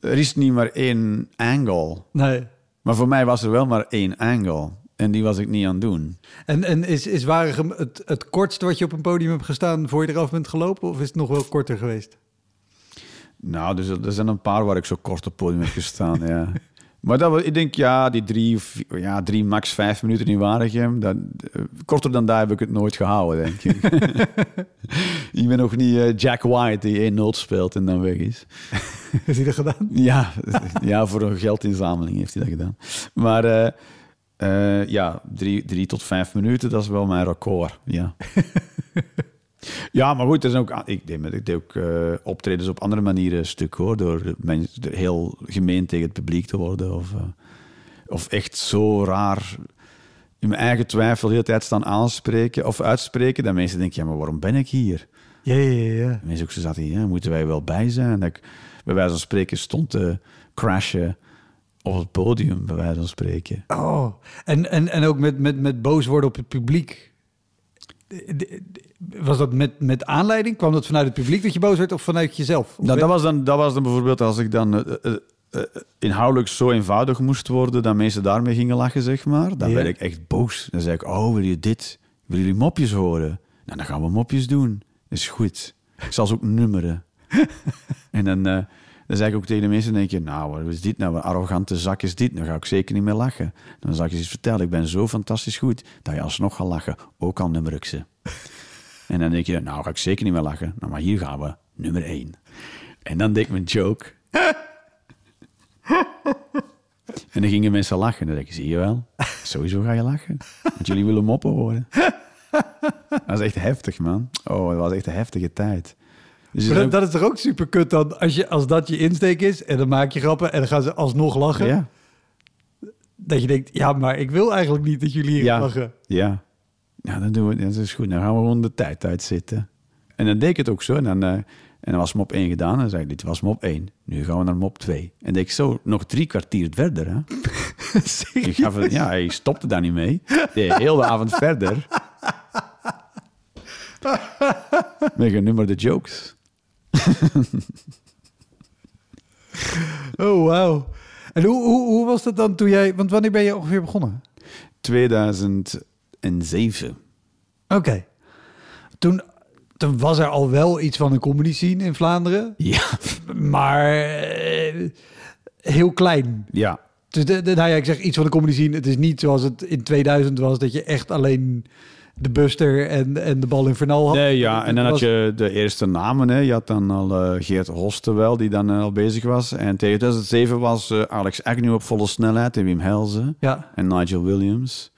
[SPEAKER 2] er is niet maar één angle.
[SPEAKER 1] Nee.
[SPEAKER 2] Maar voor mij was er wel maar één angle. En die was ik niet aan het doen.
[SPEAKER 1] En, en is, is Waregem het, het kortst wat je op een podium hebt gestaan voor je eraf bent gelopen? Of is het nog wel korter geweest?
[SPEAKER 2] Nou, dus er zijn een paar waar ik zo kort op podium heb gestaan, ja. (laughs) Maar dat, ik denk, ja, die drie, ja, drie max vijf minuten in Waregem. Dat, eh, korter dan daar heb ik het nooit gehouden, denk ik. (laughs) (laughs) ik ben nog niet eh, Jack White die één noot speelt en dan weg is.
[SPEAKER 1] Is hij dat gedaan?
[SPEAKER 2] Ja, ja, voor een geldinzameling heeft hij dat gedaan. Maar eh, eh, ja, drie, drie tot vijf minuten, dat is wel mijn record. Ja, (laughs) ja maar goed, er zijn ook, ik deed, ik deed ook eh, optredens op andere manieren stuk hoor. Door mensen heel gemeen tegen het publiek te worden. Of, eh, of echt zo raar in mijn eigen twijfel de hele tijd staan aanspreken of uitspreken. Dat mensen denken, ja, maar waarom ben ik hier?
[SPEAKER 1] Ja, ja, ja.
[SPEAKER 2] Mensen ook zo zaten hier, ja, moeten wij wel bij zijn? Dat ik bij wijze van spreken stond te crashen op het podium, bij wijze van spreken.
[SPEAKER 1] Oh, en, en, en ook met, met, met boos worden op het publiek. Was dat met, met aanleiding? Kwam dat vanuit het publiek dat je boos werd of vanuit jezelf? Of
[SPEAKER 2] Nou, dat was, dan, dat was dan bijvoorbeeld als ik dan eh, eh, eh, inhoudelijk zo eenvoudig moest worden dat mensen daarmee gingen lachen, zeg maar. Dan
[SPEAKER 1] Ja.
[SPEAKER 2] werd ik echt boos. Dan zei ik, oh, wil je dit? Willen jullie mopjes horen? Nou, dan gaan we mopjes doen. Dat is goed. Ik zal ze ook nummeren. (laughs) en dan, dan zei ik ook tegen de mensen, denk je, nou, wat is dit nou? Een arrogante zak is dit? Dan ga ik zeker niet meer lachen. Dan zal ik je eens vertellen, ik ben zo fantastisch goed dat je alsnog gaat lachen. Ook al nummer ze. (laughs) En dan denk je, nou ga ik zeker niet meer lachen. Nou, maar hier gaan we, nummer één. En dan deed ik mijn joke. (laughs) en dan gingen mensen lachen. En dan denk ik, zie je wel, sowieso ga je lachen. Want jullie willen moppen horen. (laughs) Dat was echt heftig, man. Oh, dat was echt een heftige tijd. Dus
[SPEAKER 1] Maar dat, dat is toch ook super kut dan, als, je, als dat je insteek is en dan maak je grappen en dan gaan ze alsnog lachen.
[SPEAKER 2] ja,
[SPEAKER 1] Dat je denkt, ja, maar ik wil eigenlijk niet dat jullie hier
[SPEAKER 2] Ja.
[SPEAKER 1] lachen.
[SPEAKER 2] ja. Ja, dan doen we dat is goed. Dan gaan we gewoon de tijd uitzitten. En dan deed ik het ook zo. En dan, eh, en dan was mop 1 gedaan. En dan zei ik, dit was mop 1. Nu gaan we naar mop 2. En deed ik zo nog drie kwartier verder. Hè? (laughs) ik gaf het, ja, ik stopte daar niet mee. De hele avond verder. (laughs) Met genummerde jokes. (laughs)
[SPEAKER 1] Oh, wauw. En hoe, hoe, hoe was dat dan toen jij... Want wanneer ben je ongeveer begonnen?
[SPEAKER 2] 2007.
[SPEAKER 1] Oké. Toen, toen was er al wel iets van een comedy scene in Vlaanderen.
[SPEAKER 2] Ja.
[SPEAKER 1] Maar eh, heel klein.
[SPEAKER 2] Ja.
[SPEAKER 1] Dus de, de, nou ja, ik zeg iets van de comedy scene. Het is niet zoals het in 2000 was... dat je echt alleen de Buster en, en de bal in Vernal had.
[SPEAKER 2] Nee, ja, en dan had je de eerste namen. Hè. Je had dan al eh, Geert Hoste wel, die dan eh, al bezig was. En tegen 2007 was eh, Alex Agnew op volle snelheid en Wim Helzen
[SPEAKER 1] Ja,
[SPEAKER 2] en Nigel Williams.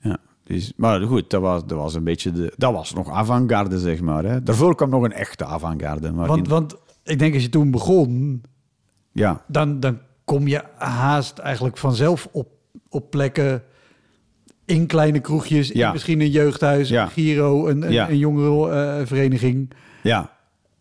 [SPEAKER 2] Ja, dus, maar goed, dat was, dat was een beetje de... Dat was nog avant-garde, zeg maar. Hè. Daarvoor kwam nog een echte avant-garde. Maar
[SPEAKER 1] want,
[SPEAKER 2] in-
[SPEAKER 1] want ik denk als je toen begon...
[SPEAKER 2] ja,
[SPEAKER 1] dan, dan kom je haast eigenlijk vanzelf op, op plekken in kleine kroegjes, in
[SPEAKER 2] Ja.
[SPEAKER 1] misschien een jeugdhuis,
[SPEAKER 2] Ja.
[SPEAKER 1] een Giro, een, een,
[SPEAKER 2] Ja.
[SPEAKER 1] een jongerenvereniging,
[SPEAKER 2] ja.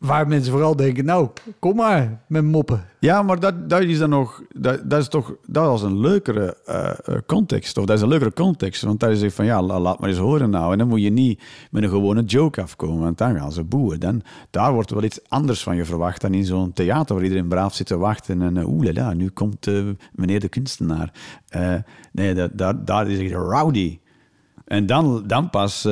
[SPEAKER 1] Waar mensen vooral denken, nou, kom maar met moppen.
[SPEAKER 2] Ja, maar dat, dat is dan nog, dat, dat is toch, dat was een leukere eh, eh, context. Of dat is een leukere context. Want daar is het van, ja, la- laat maar eens horen nou. En dan moet je niet met een gewone joke afkomen. Want dan gaan ze boeien. Dan, daar wordt wel iets anders van je verwacht dan in zo'n theater waar iedereen braaf zit te wachten. En uh, oeh, la, nu komt meneer de kunstenaar. Nee, dat, dat, daar is het rowdy. En dan, dan pas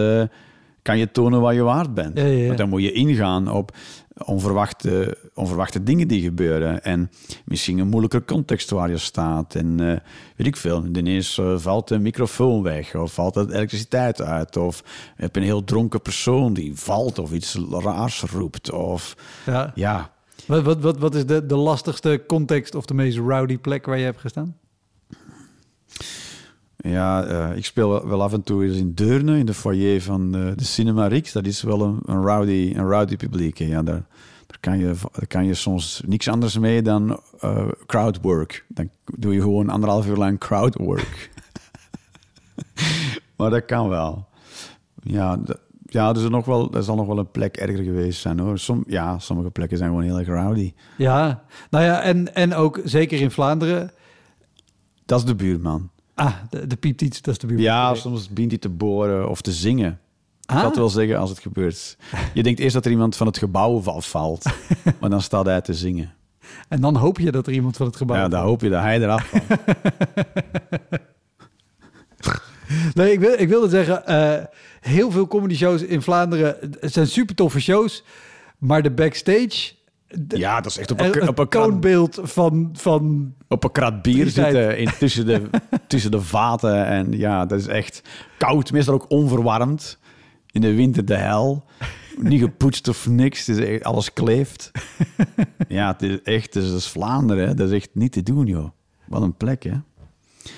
[SPEAKER 2] kan je tonen wat je waard bent.
[SPEAKER 1] Ja, ja, ja.
[SPEAKER 2] Want dan moet je ingaan op onverwachte, onverwachte dingen die gebeuren. En misschien een moeilijke context waar je staat. En eh, weet ik veel, ineens eh, valt de microfoon weg. Of valt de elektriciteit uit. Of heb je een heel dronken persoon die valt of iets raars roept. Of
[SPEAKER 1] Ja.
[SPEAKER 2] ja,
[SPEAKER 1] Wat, wat, wat, wat is de, de lastigste context of de meest rowdy plek waar je hebt gestaan?
[SPEAKER 2] Ja, eh, ik speel wel- af en toe eens in Deurne, in de foyer van eh, de Cinema Rix. Dat is wel een, een, rowdy, een rowdy publiek. hè. Ja, daar, daar, kan je, daar kan je soms niks anders mee dan eh, crowdwork. Dan doe je gewoon anderhalf uur lang crowdwork. (laughs) maar dat kan wel. Ja, ja er, is nog wel, er zal nog wel een plek erger geweest zijn hoor. Som, ja, sommige plekken zijn gewoon heel erg rowdy.
[SPEAKER 1] Ja, nou ja, en, en ook zeker in Vlaanderen.
[SPEAKER 2] Dat is de buurman.
[SPEAKER 1] Ah, de, de pieptiets, dat is de buurman.
[SPEAKER 2] Ja, soms begint hij te boren of te zingen. Ik
[SPEAKER 1] Ah.
[SPEAKER 2] het wel zeggen als het gebeurt. Je denkt eerst dat er iemand van het gebouw afvalt, (laughs) maar dan staat hij te zingen.
[SPEAKER 1] En dan hoop je dat er iemand van het gebouw...
[SPEAKER 2] Ja, dan hoop je dat hij eraf valt. (laughs)
[SPEAKER 1] Nee, ik, wil, ik wilde zeggen, eh, heel veel comedy shows in Vlaanderen het zijn super toffe shows, maar de backstage, de-
[SPEAKER 2] Ja, dat is echt op
[SPEAKER 1] een,
[SPEAKER 2] een, op een, krat,
[SPEAKER 1] van, van
[SPEAKER 2] op een krat bier zitten in, tussen, de, (laughs) tussen de vaten. En ja, dat is echt koud, meestal ook onverwarmd. In de winter de hel. Niet gepoetst of niks, het is echt, alles kleeft. (laughs) Ja, het is echt, het is Vlaanderen, hè. dat is echt niet te doen, joh. Wat een plek, hè.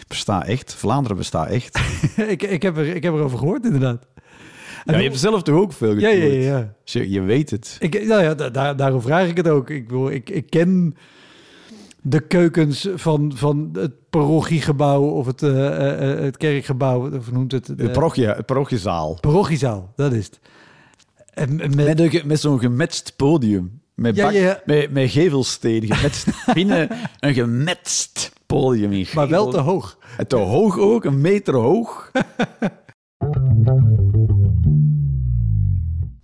[SPEAKER 2] Bestaat echt, Vlaanderen bestaat echt. (laughs)
[SPEAKER 1] ik, ik, heb er, ik heb erover gehoord inderdaad.
[SPEAKER 2] Ja, je hebt zelf toch ook veel getoerd?
[SPEAKER 1] ja, ja, ja.
[SPEAKER 2] Dus Je, je weet het.
[SPEAKER 1] Ik, nou ja, da- daar, daarom vraag ik het ook. Ik, wil, ik, ik ken de keukens van, van het parochiegebouw of het, eh, eh, eh, het kerkgebouw, of noemt het?
[SPEAKER 2] Het parochie, het parochiezaal.
[SPEAKER 1] parochiezaal, dat is het. En met,
[SPEAKER 2] Met, met zo'n gemetst podium. Met, bak-
[SPEAKER 1] ja.
[SPEAKER 2] met, met gevelsteen. Gemetst (laughs) binnen een gemetst podium in
[SPEAKER 1] maar wel te hoog.
[SPEAKER 2] En te hoog ook, een meter hoog. (laughs)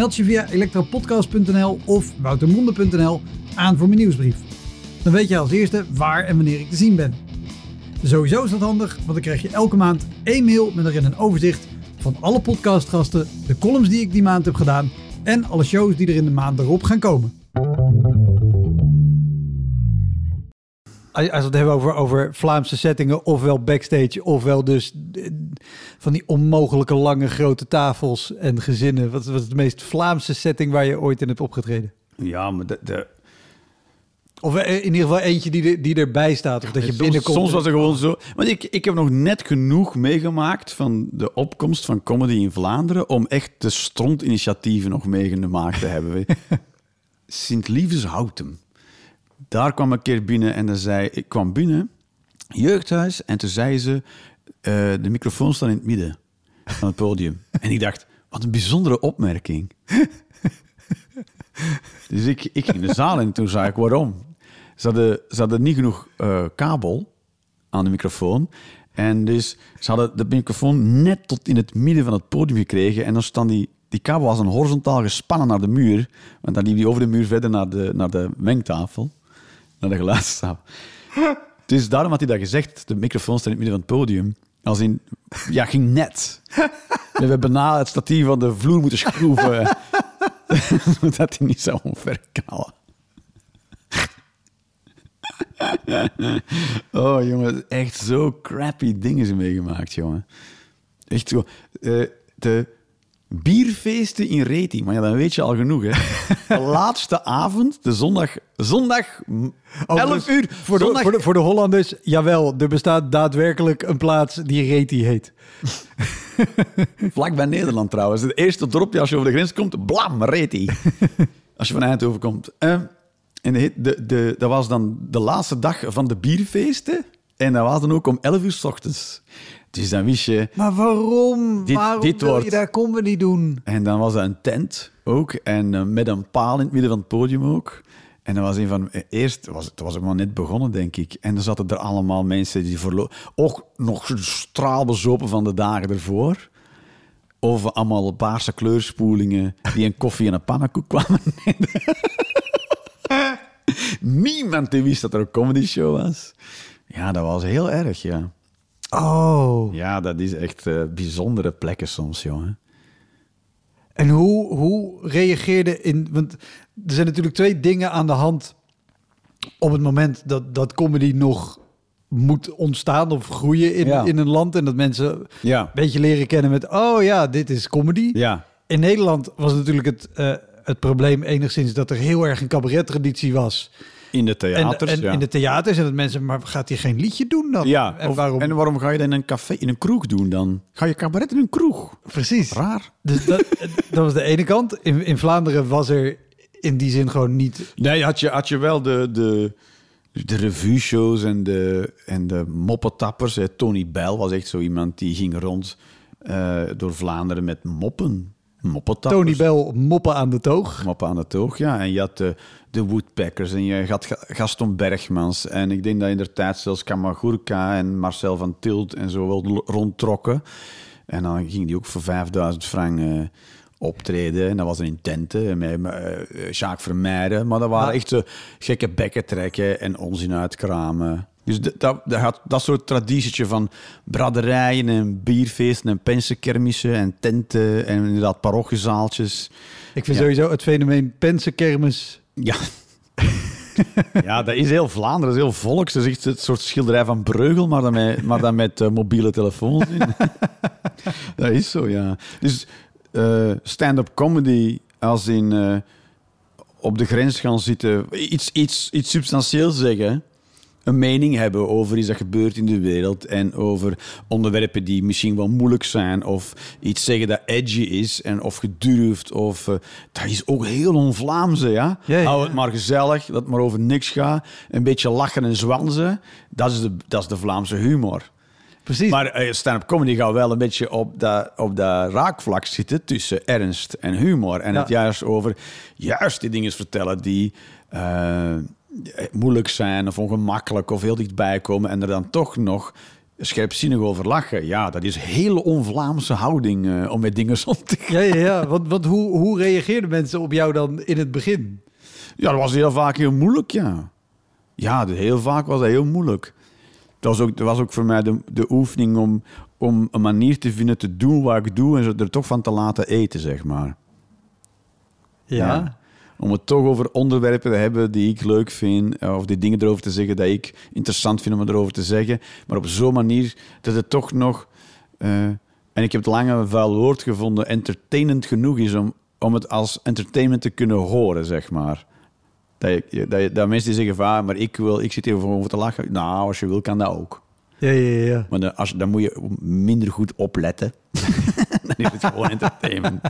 [SPEAKER 3] Meld je via elektropodcast.nl of woutermonde.nl aan voor mijn nieuwsbrief. Dan weet je als eerste waar en wanneer ik te zien ben. Sowieso is dat handig, want dan krijg je elke maand één mail met erin een overzicht van alle podcastgasten, de columns die ik die maand heb gedaan en alle shows die er in de maand erop gaan komen.
[SPEAKER 1] Als we het hebben over, over Vlaamse settingen, ofwel backstage, ofwel dus eh, van die onmogelijke lange grote tafels en gezinnen. Wat was de meest Vlaamse setting waar je ooit in hebt opgetreden?
[SPEAKER 2] Ja, maar de, de,
[SPEAKER 1] Of eh, in ieder geval eentje die, die erbij staat, of dat je
[SPEAKER 2] soms,
[SPEAKER 1] binnenkomt.
[SPEAKER 2] soms was het gewoon zo. Want ik, ik heb nog net genoeg meegemaakt van de opkomst van comedy in Vlaanderen om echt de strontinitiatieven nog meegemaakt te hebben. (laughs) Sint-Lievenshouten. Daar kwam een keer binnen en dan zei ik kwam binnen, jeugdhuis, en toen zei ze: eh, de microfoon staat in het midden van het podium. (laughs) en ik dacht, wat een bijzondere opmerking. (laughs) dus ik, ik ging de zaal in en toen zei ik waarom. Ze hadden, ze hadden niet genoeg eh, kabel aan de microfoon. En dus ze hadden de microfoon net tot in het midden van het podium gekregen. En dan staan die, die kabel was een horizontaal gespannen naar de muur. Want dan liep die over de muur verder naar de, naar de mengtafel. Naar de geluidstafel. Dus daarom had hij dat gezegd. De microfoon staat in het midden van het podium. Als in, ja, ging net. We hebben na het statief van de vloer moeten schroeven. (laughs) Zodat hij niet zou omverkalen. Oh, jongen, echt zo crappy dingen zijn meegemaakt, jongen. Echt zo. eh, de bierfeesten in Reti, maar ja, dan weet je al genoeg, hè. De (laughs) laatste avond, de zondag, zondag, m- 11
[SPEAKER 1] Overigens,
[SPEAKER 2] uur,
[SPEAKER 1] Voor de,
[SPEAKER 2] zondag,
[SPEAKER 1] voor, de, voor de Hollanders, jawel, er bestaat daadwerkelijk een plaats die Reti heet. (laughs)
[SPEAKER 2] vlak bij Nederland trouwens. Het eerste dorpje als je over de grens komt, blam, Reti. (laughs) als je van Eindhoven komt. Eh, en de, de, de, dat was dan de laatste dag van de bierfeesten. En dat was dan ook om 11 uur s ochtends. Dus dan wist je...
[SPEAKER 1] Maar waarom?
[SPEAKER 2] Dit-
[SPEAKER 1] waarom
[SPEAKER 2] dit
[SPEAKER 1] wil
[SPEAKER 2] wordt-
[SPEAKER 1] je daar comedy doen?
[SPEAKER 2] En dan was er een tent ook. En eh, met een paal in het midden van het podium ook. En dan was een van... eh, Eerst was het was maar net begonnen, denk ik. En dan zaten er allemaal mensen die verlo- ook nog straalbezopen van de dagen ervoor. Of allemaal paarse kleurspoelingen die een koffie en een pannenkoek kwamen. (laughs) Niemand die wist dat er een comedy show was. Ja, dat was heel erg, ja.
[SPEAKER 1] Oh.
[SPEAKER 2] Ja, dat is echt eh, bijzondere plekken soms, jongen.
[SPEAKER 1] En hoe, hoe reageerde in... Want er zijn natuurlijk twee dingen aan de hand op het moment dat, dat comedy nog moet ontstaan of groeien in,
[SPEAKER 2] Ja.
[SPEAKER 1] in een land. En dat mensen een beetje leren kennen met... Oh ja, dit is comedy.
[SPEAKER 2] Ja.
[SPEAKER 1] In Nederland was natuurlijk het, eh, het probleem enigszins dat er heel erg een cabarettraditie was.
[SPEAKER 2] In de theaters,
[SPEAKER 1] en
[SPEAKER 2] ja.
[SPEAKER 1] in de theaters en dat mensen, maar gaat hij geen liedje doen dan?
[SPEAKER 2] Ja,
[SPEAKER 1] en
[SPEAKER 2] of-
[SPEAKER 1] waarom?
[SPEAKER 2] en waarom ga je dat in een café, in een kroeg doen dan? Ga je cabaret in een kroeg?
[SPEAKER 1] Precies.
[SPEAKER 2] Raar.
[SPEAKER 1] Dus dat, dat was de ene kant. In, in Vlaanderen was er in die zin gewoon niet.
[SPEAKER 2] Nee, had je, had je wel de, de, de revue-shows en de, en de moppetappers. Hè. Tony Bell was echt zo iemand die ging rond eh, door Vlaanderen met moppen. Moppetappers.
[SPEAKER 1] Tony Bell moppen aan de toog.
[SPEAKER 2] Moppen aan de toog, ja. En je had de, de Woodpeckers en je had Ga- Gaston Bergmans. En ik denk dat in de tijd zelfs Kamagurka en Marcel van Tilt en zo wel rondtrokken. En dan ging die ook voor 5000 frank eh, optreden. En dat was in tenten met uh, Jacques Vermeijden. Maar dat waren
[SPEAKER 1] Ah.
[SPEAKER 2] echt gekke bekken trekken en onzin uitkramen. Dus dat, dat, dat, soort traditietje van braderijen en bierfeesten en pensenkermissen en tenten en inderdaad parochiezaaltjes.
[SPEAKER 1] Ik vind
[SPEAKER 2] Ja.
[SPEAKER 1] sowieso het fenomeen Pensenkermis.
[SPEAKER 2] Ja. (laughs) ja, dat is heel Vlaanderen, dat is heel volks. Dat is echt het soort schilderij van Breugel, maar dan met, maar dan met eh, mobiele telefoons in. (laughs) dat is zo, ja. Dus eh, stand-up comedy als in eh, op de grens gaan zitten, iets, iets, iets substantieels zeggen, een mening hebben over iets dat gebeurt in de wereld en over onderwerpen die misschien wel moeilijk zijn of iets zeggen dat edgy is en of gedurfd of eh, dat is ook heel on-Vlaamse, ja?
[SPEAKER 1] Ja, ja.
[SPEAKER 2] Hou het maar gezellig, dat het maar over niks gaat, een beetje lachen en zwanzen, dat is de, dat is de Vlaamse humor.
[SPEAKER 1] Precies.
[SPEAKER 2] Maar eh, stand-up comedy gaat wel een beetje op dat, op dat raakvlak zitten tussen ernst en humor. En
[SPEAKER 1] Ja.
[SPEAKER 2] het juist over juist die dingen vertellen die eh, moeilijk zijn of ongemakkelijk of heel dichtbij komen. En er dan toch nog scherpzinnig over lachen. Ja, dat is een hele on-Vlaamse houding eh, om met dingen (laughs) om te gaan.
[SPEAKER 1] Ja, ja, ja. Want, want hoe, hoe reageerden mensen op jou dan in het begin?
[SPEAKER 2] Ja, dat was heel vaak heel moeilijk, ja. Ja, heel vaak was dat heel moeilijk. Dat was ook, dat was ook voor mij de, de oefening om, om een manier te vinden te doen wat ik doe en ze er toch van te laten eten, zeg maar.
[SPEAKER 1] Ja.
[SPEAKER 2] Om het toch over onderwerpen te hebben die ik leuk vind, eh, of die dingen erover te zeggen dat ik interessant vind om erover te zeggen, maar op zo'n manier dat het toch nog, eh, en ik heb het lange vuil woord gevonden, entertainend genoeg is om, om het als entertainment te kunnen horen, zeg maar. Dat, je, dat, je, dat mensen die zeggen van, ah, maar ik, wil, ik zit hier voor over te lachen. Nou, als je wil, kan dat ook.
[SPEAKER 1] Ja, ja, ja.
[SPEAKER 2] Maar dan, als, dan moet je minder goed opletten. (laughs) dan is het gewoon entertainment.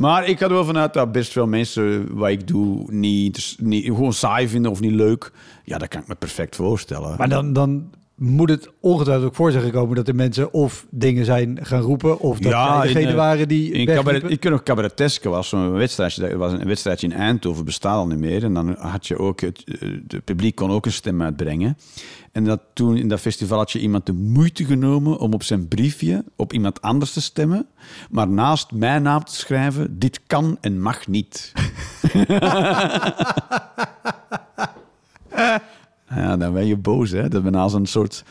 [SPEAKER 2] Maar ik er wel vanuit dat best veel mensen wat ik doe niet, niet gewoon saai vinden of niet leuk. Ja, dat kan ik me perfect voorstellen.
[SPEAKER 1] Maar dan, dan moet het ongetwijfeld ook voor zijn gekomen dat er mensen of dingen zijn gaan roepen, of dat
[SPEAKER 2] Ja,
[SPEAKER 1] degene
[SPEAKER 2] in, eh,
[SPEAKER 1] waren die
[SPEAKER 2] In cabaret, ik ken nog cabareteske was zo'n wedstrijdje. Dat was een wedstrijdje in Eindhoven, bestaat al niet meer. En dan had je ook het, het publiek kon ook een stem uitbrengen. En dat toen in dat festival had je iemand de moeite genomen om op zijn briefje op iemand anders te stemmen, maar naast mijn naam te schrijven: dit kan en mag niet. (laughs) (laughs) ja, dan ben je boos, hè? Dat ben als een soort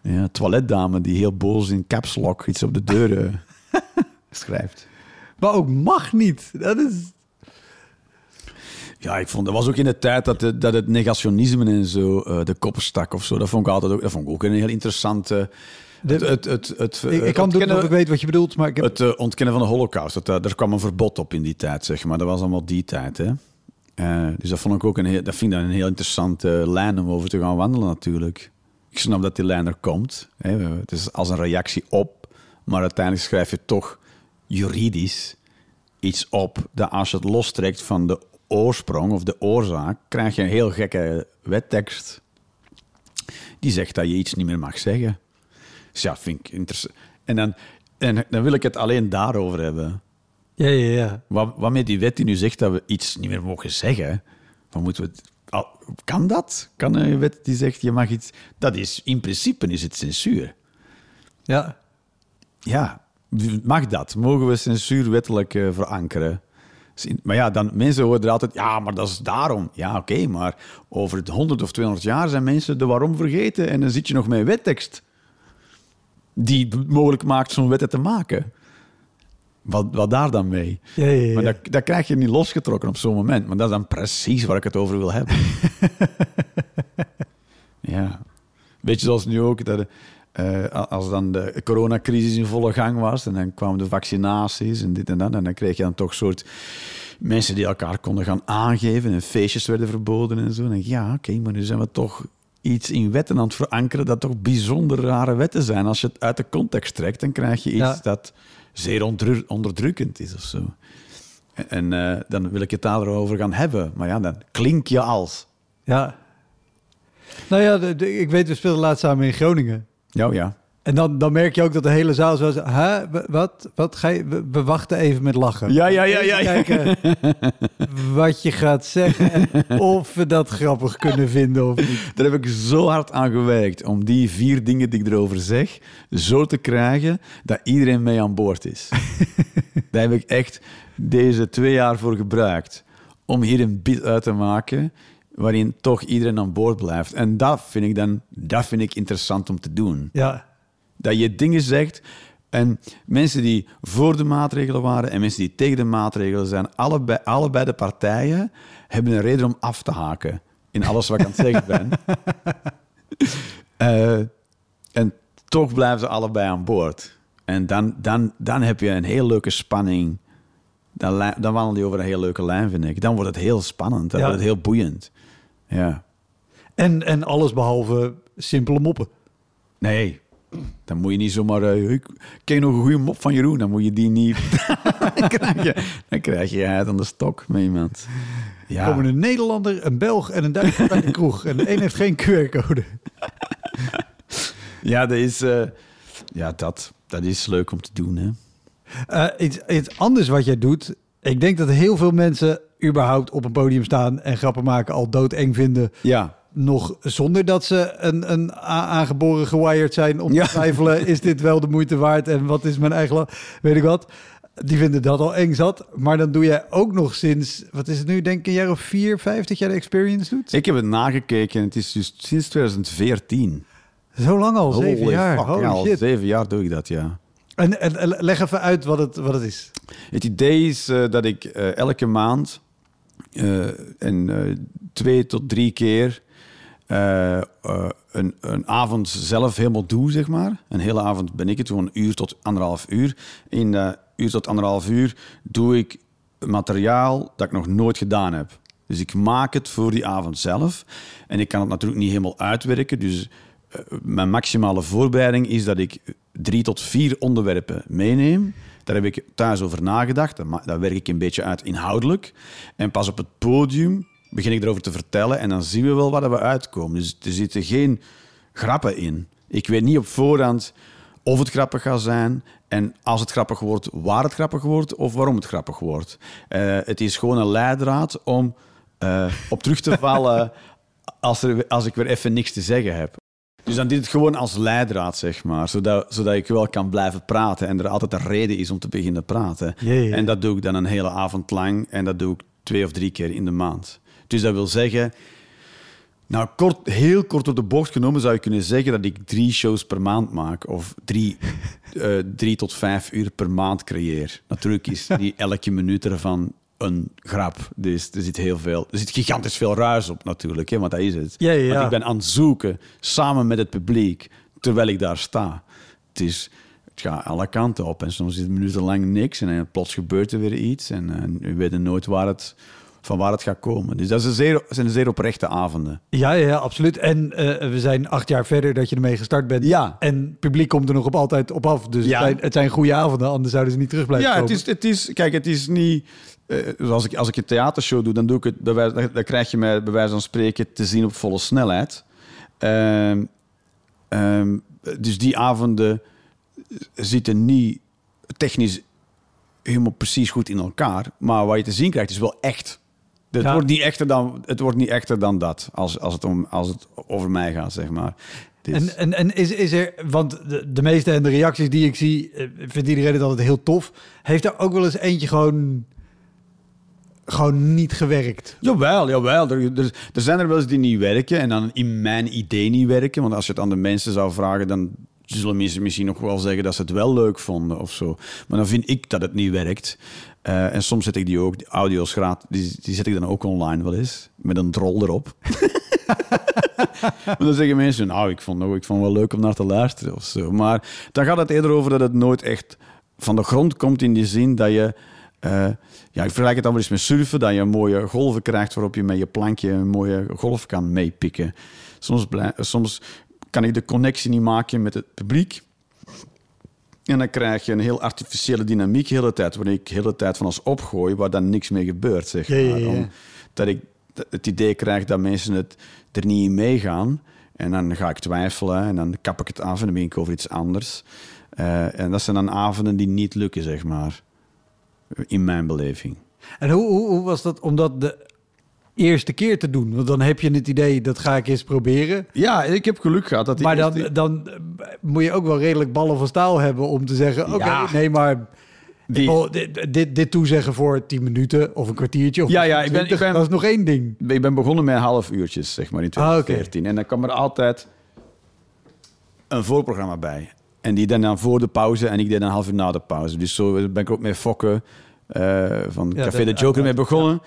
[SPEAKER 2] ja, toiletdame die heel boos in caps lock iets op de deur eh, (laughs) schrijft.
[SPEAKER 1] Maar ook mag niet. Dat is...
[SPEAKER 2] Ja, ik vond dat was ook in de tijd dat, het- dat het negationisme en zo eh, de kop stak of zo. Dat vond ik altijd ook, dat vond ik ook een heel interessante.
[SPEAKER 1] De-
[SPEAKER 2] het, het, het,
[SPEAKER 1] ik, ik
[SPEAKER 2] het
[SPEAKER 1] kan doen
[SPEAKER 2] ontkennen-
[SPEAKER 1] ik weet wat je bedoelt, maar ik heb...
[SPEAKER 2] Het eh, ontkennen van de holocaust, dat, dat, daar kwam een verbod op in die tijd, zeg maar. Dat was allemaal die tijd, hè. Eh, dus dat vond ik ook een heel, dat vind ik een heel interessante lijn om over te gaan wandelen, natuurlijk. Ik snap dat die lijn er komt. Hè. Het is als een reactie op, maar uiteindelijk schrijf je toch juridisch iets op dat als je het lostrekt van de oorsprong of de oorzaak, krijg je een heel gekke wettekst die zegt dat je iets niet meer mag zeggen. Dus ja, vind ik interessant. En dan, en dan wil ik het alleen daarover hebben.
[SPEAKER 1] Ja, ja, ja.
[SPEAKER 2] Wat, wat met die wet die nu zegt dat we iets niet meer mogen zeggen, dan moeten we het, kan dat? Kan een wet die zegt je mag iets... Dat is, in principe is het censuur.
[SPEAKER 1] Ja,
[SPEAKER 2] Ja, mag dat? Mogen we censuur wettelijk eh, verankeren? Maar ja, dan mensen horen er altijd, ja, maar dat is daarom. Ja, oké, maar over het 100 of 200 jaar zijn mensen de waarom vergeten en dan zit je nog met een wettekst die het mogelijk maakt zo'n wetten te maken. Wat, wat daar dan mee?
[SPEAKER 1] ja, ja. ja.
[SPEAKER 2] Maar dat, dat krijg je niet losgetrokken op zo'n moment. Maar dat is dan precies waar ik het over wil hebben. (laughs) ja. Weet je, zoals nu ook, dat, eh, als dan de coronacrisis in volle gang was... en dan kwamen de vaccinaties en dit en dat... en dan kreeg je dan toch soort mensen die elkaar konden gaan aangeven... en feestjes werden verboden en zo. En dan ja, oké, maar nu zijn we toch iets in wetten aan het verankeren... dat toch bijzonder rare wetten zijn. Als je het uit de context trekt, dan krijg je iets
[SPEAKER 1] Ja.
[SPEAKER 2] dat zeer onderdrukkend is of zo. En, en, eh, dan wil ik het daarover gaan hebben. Maar ja, dan klink je als.
[SPEAKER 1] ja. Nou ja, de- de- ik weet, we speelden laatst samen in Groningen.
[SPEAKER 2] Ja, oh ja.
[SPEAKER 1] En dan, dan merk je ook dat de hele zaal zo is... Hè, wat, wat ga je... We, we wachten even met lachen.
[SPEAKER 2] Ja, ja, ja, ja,
[SPEAKER 1] Kijken (laughs) wat je gaat zeggen en of we dat grappig kunnen vinden of niet.
[SPEAKER 2] Daar heb ik zo hard aan gewerkt om die vier dingen die ik erover zeg, zo te krijgen dat iedereen mee aan boord is. (laughs) Daar heb ik echt deze twee jaar voor gebruikt. Om hier een bit uit te maken waarin toch iedereen aan boord blijft. En dat vind ik dan dat vind ik interessant om te doen.
[SPEAKER 1] Ja,
[SPEAKER 2] Dat je dingen zegt en mensen die voor de maatregelen waren en mensen die tegen de maatregelen zijn, allebei, allebei de partijen hebben een reden om af te haken in alles wat ik aan het zeggen ben. (laughs) Eh, en toch blijven ze allebei aan boord. En dan, dan, dan heb je een heel leuke spanning. Dan, dan wandel je over een heel leuke lijn, vind ik. Dan wordt het heel spannend, dan
[SPEAKER 1] Ja.
[SPEAKER 2] wordt het heel boeiend. Ja.
[SPEAKER 1] en, en alles behalve simpele moppen.
[SPEAKER 2] Nee, dan moet je niet zomaar... eh, ik ken je nog een goede mop van Jeroen? Dan moet je die niet... (laughs) dan, krijg je, dan krijg je uit aan de stok met iemand.
[SPEAKER 1] Er
[SPEAKER 2] Ja,
[SPEAKER 1] komen een Nederlander, een Belg en een Duitser bij de kroeg. En de een heeft geen QR-code.
[SPEAKER 2] ja dat is... eh, ja, dat, dat is leuk om te doen, hè.
[SPEAKER 1] Eh, iets, iets anders wat jij doet. Ik denk dat heel veel mensen überhaupt op een podium staan en grappen maken al doodeng vinden.
[SPEAKER 2] Ja,
[SPEAKER 1] Nog zonder dat ze een, een aangeboren gewired zijn om
[SPEAKER 2] Ja.
[SPEAKER 1] te twijfelen. Is dit wel de moeite waard en wat is mijn eigen... Weet ik wat. Die vinden dat al eng zat. Maar dan doe jij ook nog sinds... Wat is het nu? Denk ik een jaar of vier, vijf dat jij de experience doet?
[SPEAKER 2] ik heb het nagekeken en het is dus sinds 2014.
[SPEAKER 1] Zo lang al, zeven
[SPEAKER 2] Holy
[SPEAKER 1] jaar.
[SPEAKER 2] fuck,
[SPEAKER 1] Holy
[SPEAKER 2] ja, al
[SPEAKER 1] shit.
[SPEAKER 2] zeven jaar doe ik dat, ja.
[SPEAKER 1] En, en, en leg even uit wat het, wat het is.
[SPEAKER 2] Het idee is eh, dat ik eh, elke maand eh, en twee tot drie keer eh, eh, een, een avond zelf helemaal doe, zeg maar. Een hele avond ben ik het, gewoon een uur tot anderhalf uur. In dat uur tot anderhalf uur doe ik materiaal dat ik nog nooit gedaan heb. Dus ik maak het voor die avond zelf. En ik kan het natuurlijk niet helemaal uitwerken. Dus eh, mijn maximale voorbereiding is dat ik drie tot vier onderwerpen meeneem. Daar heb ik thuis over nagedacht. Dat werk ik een beetje uit inhoudelijk. En pas op het podium begin ik erover te vertellen. En dan zien we wel waar we uitkomen. Dus er zitten geen grappen in. Ik weet niet op voorhand of het grappig gaat zijn. En als het grappig wordt, waar het grappig wordt of waarom het grappig wordt. Eh, het is gewoon een leidraad om eh, op terug te (laughs) vallen als, er, als ik weer even niks te zeggen heb. Dus dan dit het gewoon als leidraad, zeg maar. Zodat, zodat ik wel kan blijven praten en er altijd een reden is om te beginnen praten. En dat doe ik dan een hele avond lang en dat doe ik twee of drie keer in de maand. Dus dat wil zeggen, nou, kort, heel kort op de bocht genomen zou je kunnen zeggen dat ik drie shows per maand maak. Of drie, (laughs) eh, drie tot vijf uur per maand creëer. Natuurlijk is die (laughs) elke minuut ervan een grap. Dus er zit heel veel, er zit gigantisch veel ruis op natuurlijk, hè, want dat is het.
[SPEAKER 1] Ja, ja, ja.
[SPEAKER 2] Want ik ben aan het zoeken samen met het publiek terwijl ik daar sta. Het is, het gaat alle kanten op en soms is het minutenlang niks en plots gebeurt er weer iets en, en we weten nooit waar het, van waar het gaat komen. Dus dat is een zeer, zijn zeer oprechte avonden.
[SPEAKER 1] Ja, ja, ja, absoluut. En eh, we zijn acht jaar verder dat je ermee gestart bent.
[SPEAKER 2] Ja.
[SPEAKER 1] En het publiek komt er nog op altijd op af. Dus
[SPEAKER 2] Ja.
[SPEAKER 1] het, zijn, het zijn goede avonden, anders zouden ze niet terug blijven
[SPEAKER 2] Ja, het
[SPEAKER 1] komen.
[SPEAKER 2] is, het is, kijk, het is niet. eh, zoals ik, als ik een theatershow doe, dan, doe ik het, dan krijg je mij bij wijze van spreken te zien op volle snelheid. Ehm, ehm, dus die avonden zitten niet technisch helemaal precies goed in elkaar. Maar wat je te zien krijgt, is wel echt. Het,
[SPEAKER 1] Ja.
[SPEAKER 2] wordt, niet echter dan, het wordt niet echter dan dat, als, als, het, om, als het over mij gaat, zeg maar. Het is-
[SPEAKER 1] En, en, en is, is er, want de, de meeste en de reacties die ik zie, eh, vindt iedereen het altijd heel tof. Heeft er ook wel eens eentje gewoon, gewoon niet gewerkt?
[SPEAKER 2] Jawel, jawel. Er, er, er zijn er wel eens die niet werken en dan in mijn idee niet werken. Want als je het aan de mensen zou vragen, dan zullen mensen misschien nog wel zeggen dat ze het wel leuk vonden of zo. Maar dan vind ik dat het niet werkt. Eh, en soms zet ik die ook, die audio's gratis, die, die zet ik dan ook online wel eens, met een drol erop. (laughs) maar dan zeggen mensen, nou, ik vond, het ik vond wel leuk om naar te luisteren of zo. Maar dan gaat het eerder over dat het nooit echt van de grond komt in die zin dat je... eh, ja, ik vergelijk het dan wel eens met surfen, dat je mooie golven krijgt waarop je met je plankje een mooie golf kan meepikken. Soms, soms kan ik de connectie niet maken met het publiek. En dan krijg je een heel artificiële dynamiek de hele tijd, wanneer ik de hele tijd van ons opgooi, waar dan niks mee gebeurt, zeg
[SPEAKER 1] Ja, ja,
[SPEAKER 2] maar.
[SPEAKER 1] ja.
[SPEAKER 2] Dat ik het idee krijg dat mensen het er niet in meegaan. En dan ga ik twijfelen en dan kap ik het af en dan ben ik over iets anders. Eh, en dat zijn dan avonden die niet lukken, zeg maar. In mijn beleving.
[SPEAKER 1] En hoe, hoe, hoe was dat om dat de eerste keer te doen? Want dan heb je het idee, dat ga ik eens proberen.
[SPEAKER 2] Ja, ik heb geluk gehad dat
[SPEAKER 1] Maar dan,
[SPEAKER 2] eerste-
[SPEAKER 1] dan moet je ook wel redelijk ballen van staal hebben om te zeggen... oké,
[SPEAKER 2] Ja.
[SPEAKER 1] nee, maar
[SPEAKER 2] Die-
[SPEAKER 1] oh, dit, dit, dit toezeggen voor 10 minuten of een kwartiertje. Of
[SPEAKER 2] Ja, ja, ik ben-
[SPEAKER 1] 20,
[SPEAKER 2] ik ben-
[SPEAKER 1] Dat is nog één ding.
[SPEAKER 2] Ik ben begonnen met half uurtjes, zeg maar, in
[SPEAKER 1] Ah, oké.
[SPEAKER 2] 2014. En dan kwam er altijd een voorprogramma bij. En die deed dan voor de pauze en ik deed dan een half uur na de pauze. Dus zo ben ik ook met Fokke eh, van
[SPEAKER 1] Ja,
[SPEAKER 2] Café
[SPEAKER 1] de-
[SPEAKER 2] de Joker mee
[SPEAKER 1] ja.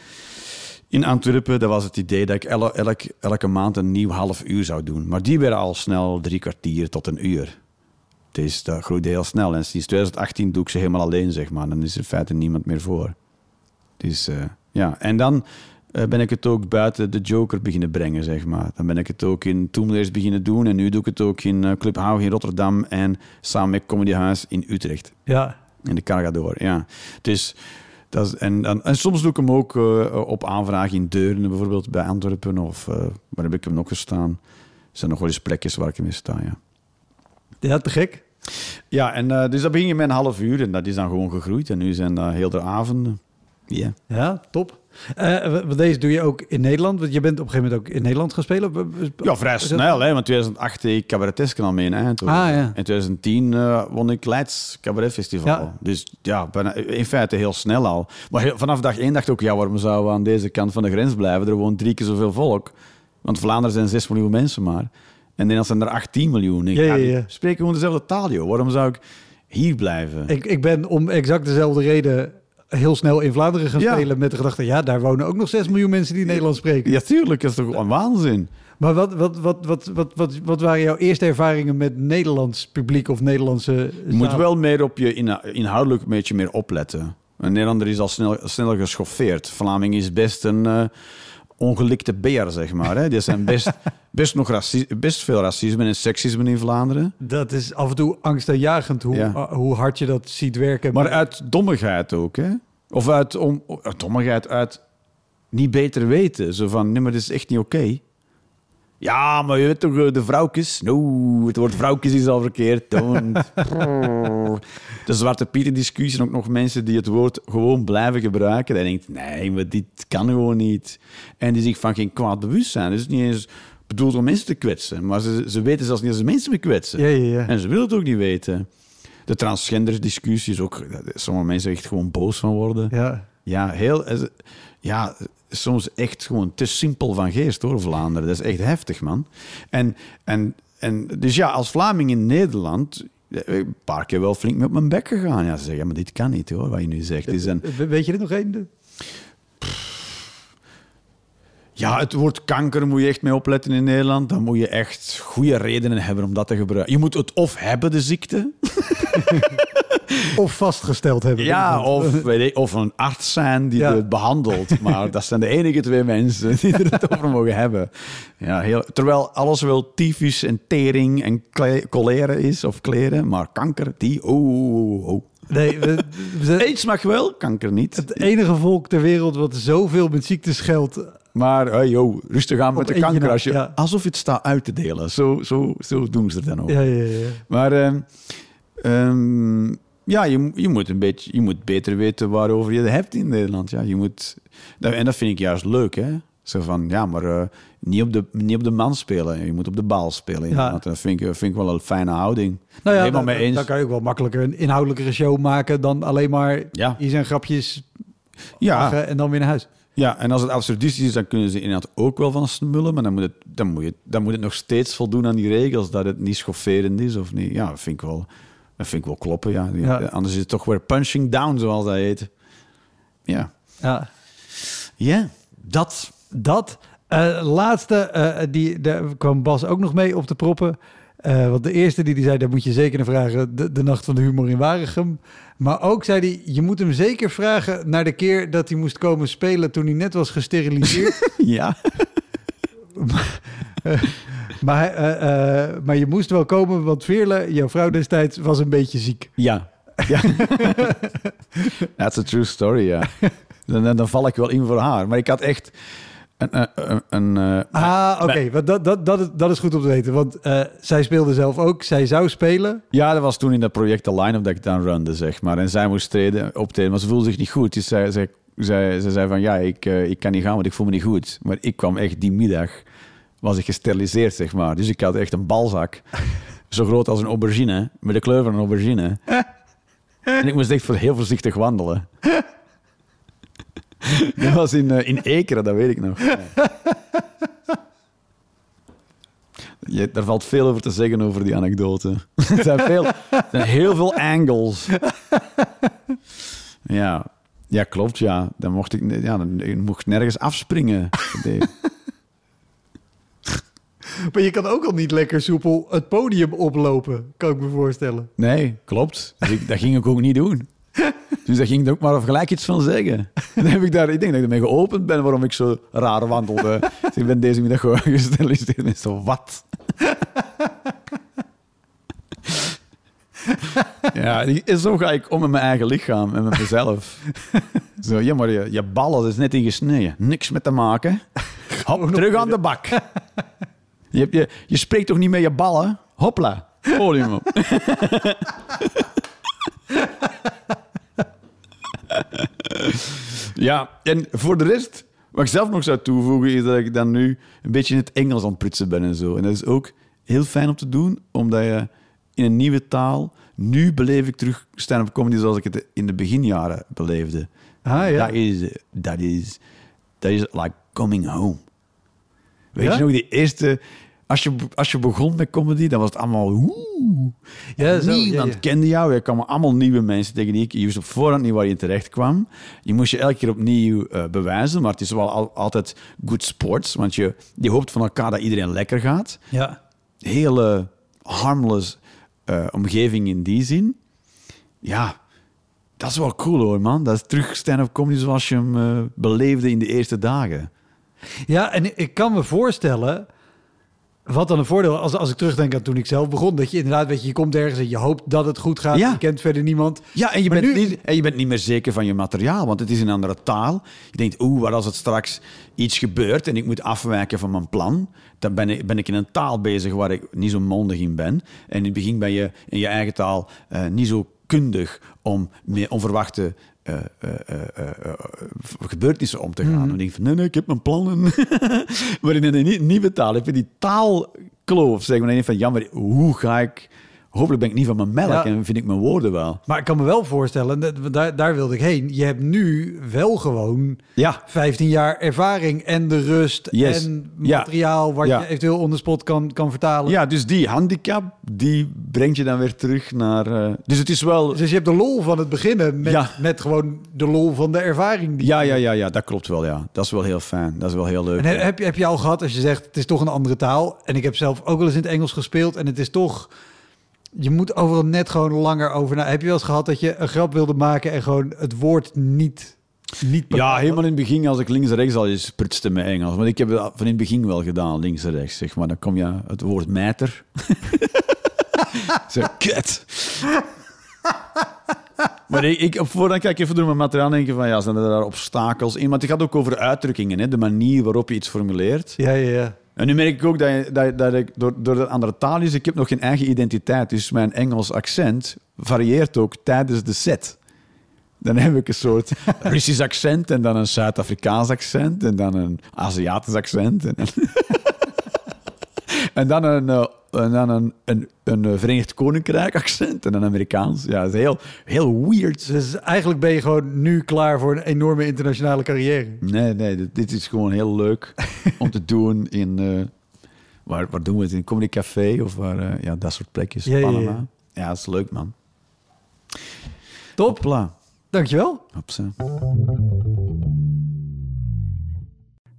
[SPEAKER 2] In Antwerpen, dat was het idee dat ik elk, elke maand een nieuw half uur zou doen. Maar die werden al snel drie kwartier tot een uur. Dus dat groeide heel snel. En sinds 2018 doe ik ze helemaal alleen, zeg maar. Dan is er in feite niemand meer voor. Dus eh, ja, en dan eh, ben ik het ook buiten de Joker beginnen brengen, zeg maar. Dan ben ik het ook in Toomleers beginnen doen. En nu doe ik het ook in eh, Club Haug in Rotterdam en samen met Comedy Huis in Utrecht.
[SPEAKER 1] Ja,
[SPEAKER 2] In de Cargador, ja. Dus, dat is, en, en, en soms doe ik hem ook eh, op aanvraag in Deurne, bijvoorbeeld bij Antwerpen. Of eh, waar heb ik hem nog gestaan? Er zijn nog wel eens plekjes waar ik hem in sta, ja.
[SPEAKER 1] ja te gek.
[SPEAKER 2] Ja, en eh, dus dat begin je met een half uur en dat is dan gewoon gegroeid. En nu zijn dat heel de avonden. Ja.
[SPEAKER 1] Ja, top. Eh, want deze doe je ook in Nederland. Want je bent op een gegeven moment ook in Nederland gaan spelen.
[SPEAKER 2] Ja, vrij snel, hè? Want 2008 deed ik cabaretesken al mee in Eindhoven.
[SPEAKER 1] Ah, ja.
[SPEAKER 2] In 2010 eh, won ik Leids Cabaret Festival.
[SPEAKER 1] Ja.
[SPEAKER 2] Dus ja, bijna, in feite heel snel al. Maar heel- vanaf dag één dacht ik ook, ja, waarom zouden we aan deze kant van de grens blijven? Er woont drie keer zoveel volk. Want Vlaanderen zijn 6 miljoen mensen maar. En in Nederland zijn er 18 miljoen. Ik,
[SPEAKER 1] Ja, ja, ja.
[SPEAKER 2] spreken gewoon dezelfde taal, joh. Waarom zou ik hier blijven.
[SPEAKER 1] Ik, ik ben om exact dezelfde reden heel snel in Vlaanderen gaan
[SPEAKER 2] Ja.
[SPEAKER 1] spelen met de gedachte, ja, daar wonen ook nog 6 miljoen mensen die Nederlands spreken.
[SPEAKER 2] Ja, tuurlijk, dat is toch een waanzin.
[SPEAKER 1] Maar wat, wat, wat, wat, wat, wat, wat waren jouw eerste ervaringen met Nederlands publiek of Nederlandse
[SPEAKER 2] Je moet wel meer op je inhoudelijk een beetje meer opletten. Een Nederlander is al snel, sneller geschoffeerd. Vlaming is best een eh, ongelikte beer, zeg maar. Hè. Er zijn best, (laughs) best, nog raci- best veel racisme en seksisme in Vlaanderen.
[SPEAKER 1] Dat is af en toe angstaanjagend hoe,
[SPEAKER 2] Ja.
[SPEAKER 1] uh, hoe hard je dat ziet werken.
[SPEAKER 2] Maar uit dommigheid ook, hè? Of uit, om, uit dommigheid, uit niet beter weten. Zo van, nee, maar dit is echt niet oké. Ja, maar je weet toch, eh, de vrouwtjes? No, het woord vrouwtjes is al verkeerd. (laughs) De Zwarte Pieten discussie en ook nog mensen die het woord gewoon blijven gebruiken. Dan denkt, nee, maar dit kan gewoon niet. En die zich van geen kwaad bewust zijn. Dus het is niet eens bedoeld om mensen te kwetsen. Maar ze, ze weten zelfs niet dat ze mensen bekwetsen.
[SPEAKER 1] Ja, ja, ja.
[SPEAKER 2] En ze willen het ook niet weten. De transgender discussie is ook... Sommige mensen echt gewoon boos van worden.
[SPEAKER 1] Ja.
[SPEAKER 2] Ja, heel... eh, Ja, soms echt gewoon te simpel van geest, hoor, Vlaanderen. Dat is echt heftig, man. En, en, en dus ja, als Vlaming in Nederland... eh, Een paar keer wel flink met mijn bek gegaan. Ja, ze zeggen, ja, maar dit kan niet, hoor, wat je nu zegt. Is een,
[SPEAKER 1] We- Weet je er nog één?
[SPEAKER 2] ja, het woord kanker moet je echt mee opletten in Nederland. Dan moet je echt goede redenen hebben om dat te gebruiken. Je moet het of hebben, de ziekte... (laughs) (laughs)
[SPEAKER 1] Of vastgesteld hebben?
[SPEAKER 2] Ja, of, (laughs) weet ik, of een arts zijn die
[SPEAKER 1] Ja.
[SPEAKER 2] het behandelt. Maar (laughs) dat zijn de enige twee mensen die er het over mogen hebben. Ja, heel, terwijl alles wel tyfus en tering en cholera is, of kleren. Maar kanker, die, oh, oh, oh.
[SPEAKER 1] Nee, we, we
[SPEAKER 2] Aids mag wel, kanker niet.
[SPEAKER 1] het enige volk ter wereld wat zoveel met ziektes geldt.
[SPEAKER 2] Maar, hey, yo, rustig aan met de kanker. Als je,
[SPEAKER 1] ja.
[SPEAKER 2] Alsof je het staat uit te delen. Zo, zo, zo doen ze het dan ook.
[SPEAKER 1] Ja, ja, ja.
[SPEAKER 2] Maar ehm, ja, je, je, moet een beetje, je moet beter weten waarover je het hebt in Nederland. Ja, je moet, dat, en dat vind ik juist leuk. Hè? Zo van, ja, maar eh, niet, op de, niet op de man spelen. Je moet op de bal spelen. inderdaad. Dat vind ik, vind ik wel een fijne houding.
[SPEAKER 1] Nou ja,
[SPEAKER 2] Helemaal mee eens.
[SPEAKER 1] dan kan je ook wel makkelijker een inhoudelijkere show maken dan alleen maar
[SPEAKER 2] Ja.
[SPEAKER 1] iets en grapjes
[SPEAKER 2] ja,
[SPEAKER 1] en dan weer naar huis.
[SPEAKER 2] ja, en als het absurdistisch is, dan kunnen ze inderdaad ook wel van smullen. Maar dan moet, het, dan, moet je, dan moet het nog steeds voldoen aan die regels. Dat het niet schofferend is of niet. Ja, dat vind ik wel, dat vind ik wel kloppen. Ja.
[SPEAKER 1] Ja.
[SPEAKER 2] Anders is het toch weer punching down, zoals dat heet. Ja.
[SPEAKER 1] Ja.
[SPEAKER 2] Ja, dat.
[SPEAKER 1] Dat. Eh, laatste, eh, die, daar kwam Bas ook nog mee op te proppen. Eh, want de eerste die, die zei, daar moet je zeker naar vragen, de, de Nacht van de Humor in Waregem. Maar ook zei hij, je moet hem zeker vragen naar de keer dat hij moest komen spelen toen hij net was gesteriliseerd. (laughs)
[SPEAKER 2] Ja. (laughs)
[SPEAKER 1] maar, eh, eh, maar je moest wel komen, want Veerle, jouw vrouw destijds, was een beetje ziek.
[SPEAKER 2] Ja. ja. (laughs) That's a true story, ja. Dan, dan, dan val ik wel in voor haar. Maar ik had echt een... een, een, een, eh,
[SPEAKER 1] Ah, oké, want dat, dat, dat, is, dat is goed om te weten. Want eh, zij speelde zelf ook, zij zou spelen.
[SPEAKER 2] ja, dat was toen in dat project de line-up dat ik dan runde, zeg maar. En zij moest treden, optreden, maar ze voelde zich niet goed. Dus zij, zij, zij, ze zei van, ja, ik, ik kan niet gaan, want ik voel me niet goed. Maar ik kwam echt die middag, was ik gesteriliseerd, zeg maar. Dus ik had echt een balzak, (laughs) zo groot als een aubergine, met de kleur van een aubergine. (laughs) En ik moest echt heel voorzichtig wandelen. (laughs) Dat was in, eh, in Ekeren, dat weet ik nog. Je, daar valt veel over te zeggen over die anekdote. er, zijn veel, er zijn heel veel angles. Ja, ja klopt, ja. Dan mocht ik, ja, dan, ik mocht nergens afspringen. (laughs)
[SPEAKER 1] Maar je kan ook al niet lekker soepel het podium oplopen, kan ik me voorstellen.
[SPEAKER 2] Nee, klopt. Dus ik, dat ging ik ook niet doen. (laughs) Dus daar ging ik ook maar gelijk iets van zeggen. En (laughs) dan heb ik daar, ik denk dat ik ermee geopend ben waarom ik zo raar wandelde. Dus ik ben deze middag gewoon gesteriliseerd. En zo, wat? Ja, zo ga ik om met mijn eigen lichaam en met mezelf. Zo, ja, maar je, je ballen is net ingesneden. Niks met te maken. Hop, terug aan de bak. Je, je, je spreekt toch niet met je ballen? Hopla, podium op. (laughs) Ja, en voor de rest, wat ik zelf nog zou toevoegen, is dat ik dan nu een beetje in het Engels aan het prutsen ben en zo. En dat is ook heel fijn om te doen, omdat je in een nieuwe taal... Nu beleef ik terug stand-up comedy zoals ik het in de beginjaren beleefde.
[SPEAKER 1] Ah, ja.
[SPEAKER 2] Dat is, dat is, dat is like coming home. Weet
[SPEAKER 1] Ja?
[SPEAKER 2] je nog, die eerste... Als je, als je begon met comedy, dan was het allemaal... Oeh,
[SPEAKER 1] Ja, zo,
[SPEAKER 2] niemand
[SPEAKER 1] ja, ja.
[SPEAKER 2] kende jou. Er kwamen allemaal nieuwe mensen tegen die. Je wist op voorhand niet waar je terecht kwam. Je moest je elke keer opnieuw eh, bewijzen. Maar het is wel al- altijd good sports. Want je, je hoopt van elkaar dat iedereen lekker gaat.
[SPEAKER 1] Ja.
[SPEAKER 2] Hele harmless eh, omgeving in die zin. Ja, dat is wel cool hoor, man. Dat is terug stand-up comedy zoals je hem eh, beleefde in de eerste dagen.
[SPEAKER 1] Ja, en ik kan me voorstellen. Wat dan een voordeel, als, als ik terugdenk aan toen ik zelf begon, dat je inderdaad, weet je, je komt ergens en je hoopt dat het goed gaat.
[SPEAKER 2] Ja.
[SPEAKER 1] Je kent verder niemand.
[SPEAKER 2] Ja, en je,
[SPEAKER 1] Maar
[SPEAKER 2] bent
[SPEAKER 1] nu-
[SPEAKER 2] niet, en je bent niet meer zeker van je materiaal, want het is een andere taal. Je denkt, oeh, wat als het straks iets gebeurt en ik moet afwijken van mijn plan? Dan ben ik, ben ik in een taal bezig waar ik niet zo mondig in ben. En in het begin ben je in je eigen taal eh, niet zo kundig om onverwachte eh, eh, eh, gebeurtenissen om te gaan. Dan denk je van, nee, nee, ik heb mijn plannen. (laughs) maar in een nie- nieuwe taal heb je die taalkloof, zeg maar. Dan denk je van, ja, maar hoe ga ik... Hopelijk ben ik niet van mijn melk
[SPEAKER 1] Ja.
[SPEAKER 2] en vind ik mijn woorden wel.
[SPEAKER 1] Maar ik kan me wel voorstellen, dat- daar, daar wilde ik heen. Je hebt nu wel gewoon
[SPEAKER 2] Ja,
[SPEAKER 1] 15 jaar ervaring en de rust
[SPEAKER 2] Yes.
[SPEAKER 1] en
[SPEAKER 2] Ja.
[SPEAKER 1] materiaal wat je eventueel on the spot kan, kan vertalen.
[SPEAKER 2] Ja, dus die handicap, die brengt je dan weer terug naar... eh, dus het is wel...
[SPEAKER 1] Dus je hebt de lol van het beginnen met, met gewoon de lol van de ervaring. Die
[SPEAKER 2] Ja, ja, ja, ja, dat klopt wel, ja. Dat is wel heel fijn. Dat is wel heel leuk.
[SPEAKER 1] En he- heb, je- heb je al gehad als je zegt het is toch een andere taal? En ik heb zelf ook wel eens in het Engels gespeeld en het is toch. Je moet overal net gewoon langer over. na. heb je wel eens gehad dat je een grap wilde maken en gewoon het woord niet. niet
[SPEAKER 2] Ja, helemaal in het begin, als ik links en rechts al eens prutste met Engels. Want ik heb het van in het begin wel gedaan, links en rechts, zeg maar. Dan kom je het woord mijter. (laughs) Zo, kut. Maar ik, ik, op voorhand kijk even door mijn materiaal en denk van, ja, zijn er daar obstakels in? Want het gaat ook over uitdrukkingen, hè? de manier waarop je iets formuleert.
[SPEAKER 1] Ja, ja, ja.
[SPEAKER 2] En nu merk ik ook dat, je- dat, dat ik door, door de andere taal is, ik heb nog geen eigen identiteit. Dus mijn Engels accent varieert ook tijdens de set. Dan heb ik een soort (laughs) Russisch accent en dan een Zuid-Afrikaans accent en dan een Aziatisch accent. En, dan- (laughs) en dan een, eh, en dan een, een, een eh, Verenigd Koninkrijk accent en een Amerikaans. Ja, dat is heel, heel weird.
[SPEAKER 1] Dus eigenlijk ben je gewoon nu klaar voor een enorme internationale carrière.
[SPEAKER 2] Nee, nee, dit, dit is gewoon heel leuk (laughs) om te doen in... eh, waar, waar doen we het? In een comedy café of waar, eh, ja, dat soort plekjes.
[SPEAKER 1] Ja, ja, ja.
[SPEAKER 2] Panama. Ja, dat is leuk, man.
[SPEAKER 1] Top,
[SPEAKER 2] Hopla.
[SPEAKER 1] dankjewel.
[SPEAKER 2] Hopsa.